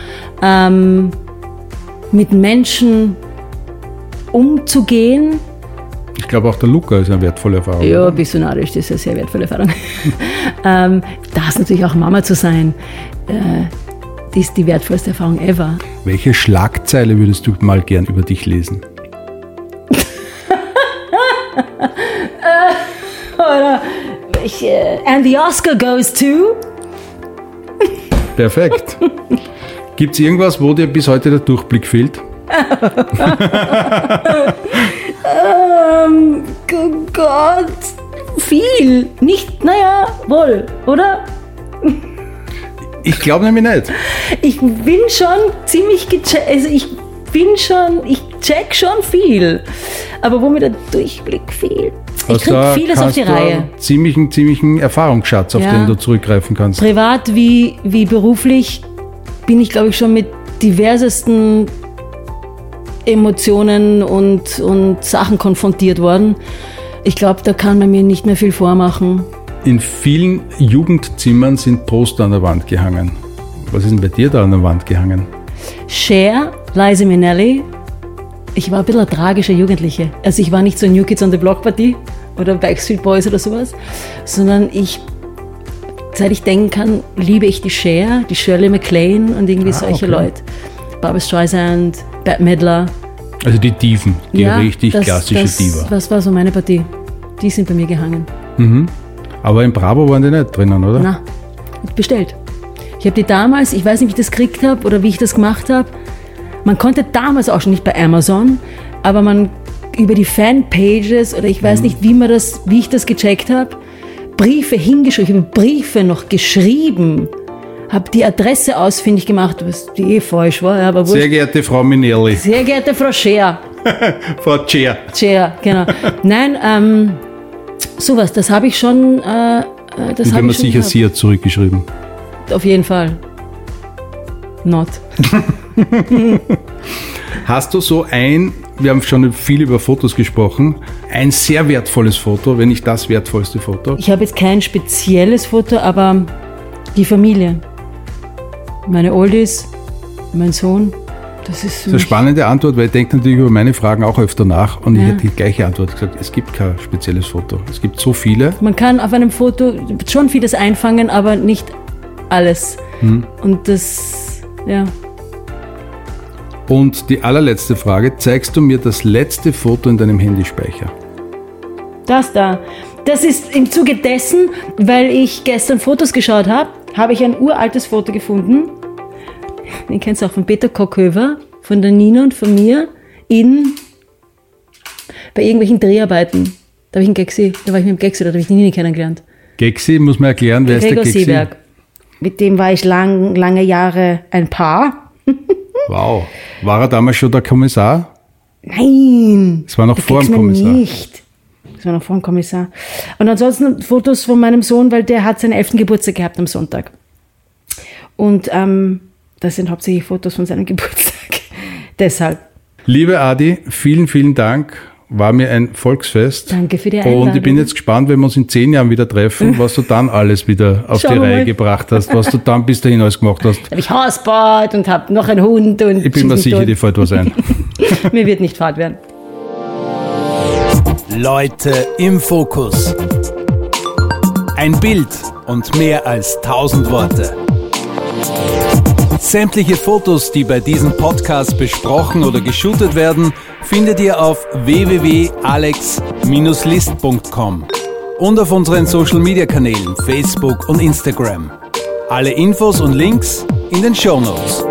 ähm, mit Menschen umzugehen. Ich glaube auch der Luca ist eine wertvolle Erfahrung. Ja, bist du narrisch, das ist eine sehr wertvolle Erfahrung. ähm, das natürlich auch Mama zu sein, äh, das ist die wertvollste Erfahrung ever. Welche Schlagzeile würdest du mal gern über dich lesen? Ich, äh, and the Oscar goes to... Perfekt. Gibt es irgendwas, wo dir bis heute der Durchblick fehlt? Ähm, Gott, viel. Nicht, naja, wohl, oder? Ich glaube nämlich nicht. Ich bin schon ziemlich gecheckt, also ich bin schon, ich check schon viel. Aber wo mir der Durchblick fehlt. Ich Hast krieg vieles auf die Reihe. Ziemlichen, ziemlichen Erfahrungsschatz, auf Ja. den du zurückgreifen kannst. Privat wie, wie beruflich bin ich, glaube ich, schon mit diversesten Emotionen und, und Sachen konfrontiert worden. Ich glaube, da kann man mir nicht mehr viel vormachen. In vielen Jugendzimmern sind Poster an der Wand gehangen. Was ist denn bei dir da an der Wand gehangen? Cher, Liza Minnelli. Ich war ein bisschen eine tragische Jugendliche. Also ich war nicht so New Kids on the Block Party oder Backstreet Boys oder sowas, sondern ich, seit ich denken kann, liebe ich die Cher, die Shirley MacLaine und irgendwie Ah, solche okay. Leute. Barbara Streisand, Bette Midler. Also die Diven, die richtig das- klassische das, Diva. Das war so meine Partie. Die sind bei mir gehangen. Aber in Bravo waren die nicht drinnen, oder? Na, bestellt. Ich habe die damals, ich weiß nicht, wie ich das gekriegt habe oder wie ich das gemacht habe. Man konnte damals auch schon nicht bei Amazon, aber man über die Fanpages oder ich weiß Mhm. nicht, wie man das, wie ich das gecheckt habe, Briefe hingeschrieben, ich habe Briefe noch geschrieben, habe die Adresse ausfindig gemacht, was die eh falsch war, aber wurscht. Sehr geehrte Frau Minelli, Sehr geehrte Frau Scher, Frau Chair. Chair, genau. Nein, ähm, sowas, das habe ich schon, äh, äh, das Und habe wenn man ich schon sicher gehabt. sie hat zurückgeschrieben. Auf jeden Fall. Not. Hast du so ein, wir haben schon viel über Fotos gesprochen, ein sehr wertvolles Foto, wenn nicht das wertvollste Foto? Ich habe jetzt kein spezielles Foto, aber die Familie. Meine Oldies, mein Sohn. Das ist Das ist eine spannende Antwort, weil ich denke natürlich über meine Fragen auch öfter nach und ich Ja. hätte die gleiche Antwort gesagt. Es gibt kein spezielles Foto. Es gibt so viele. Man kann auf einem Foto schon vieles einfangen, aber nicht alles. Hm. Und das, ja. Und die allerletzte Frage, zeigst du mir das letzte Foto in deinem Handyspeicher? Das da. Das ist im Zuge dessen, weil ich gestern Fotos geschaut habe, habe ich ein uraltes Foto gefunden. Den kennst du auch von Peter Kockhöver, von der Nina und von mir in bei irgendwelchen Dreharbeiten. Da habe ich einen Gexi, da war ich mit dem Gexi, da habe ich die Nini kennengelernt. Gexi, muss man erklären, wer ist der Gregor Gexi? Seeberg. Mit dem war ich lang, lange Jahre ein Paar. Wow. War er damals schon der Kommissar? Nein! Es war noch vor dem Kommissar. Nicht. Das war noch vor dem Kommissar. Und ansonsten Fotos von meinem Sohn, weil der hat seinen 11. Geburtstag gehabt am Sonntag. Und ähm, das sind hauptsächlich Fotos von seinem Geburtstag. Deshalb. Liebe Adi, vielen, vielen Dank. War mir ein Volksfest. Danke für die Einladung. Und ich bin jetzt gespannt, wenn wir uns in zehn Jahren wieder treffen, was du dann alles wieder auf Schauen die Reihe mal. gebracht hast, was du dann bis dahin alles gemacht hast. Da habe ich Hausbad und habe noch einen Hund. Und Ich bin mir sicher, dir fällt was ein. Mir wird nicht fad werden. Leute im Fokus. Ein Bild und mehr als tausend Worte. Sämtliche Fotos, die bei diesem Podcast besprochen oder geshootet werden, findet ihr auf www.alex-list.com und auf unseren Social Media Kanälen Facebook und Instagram. Alle Infos und Links in den Show Notes.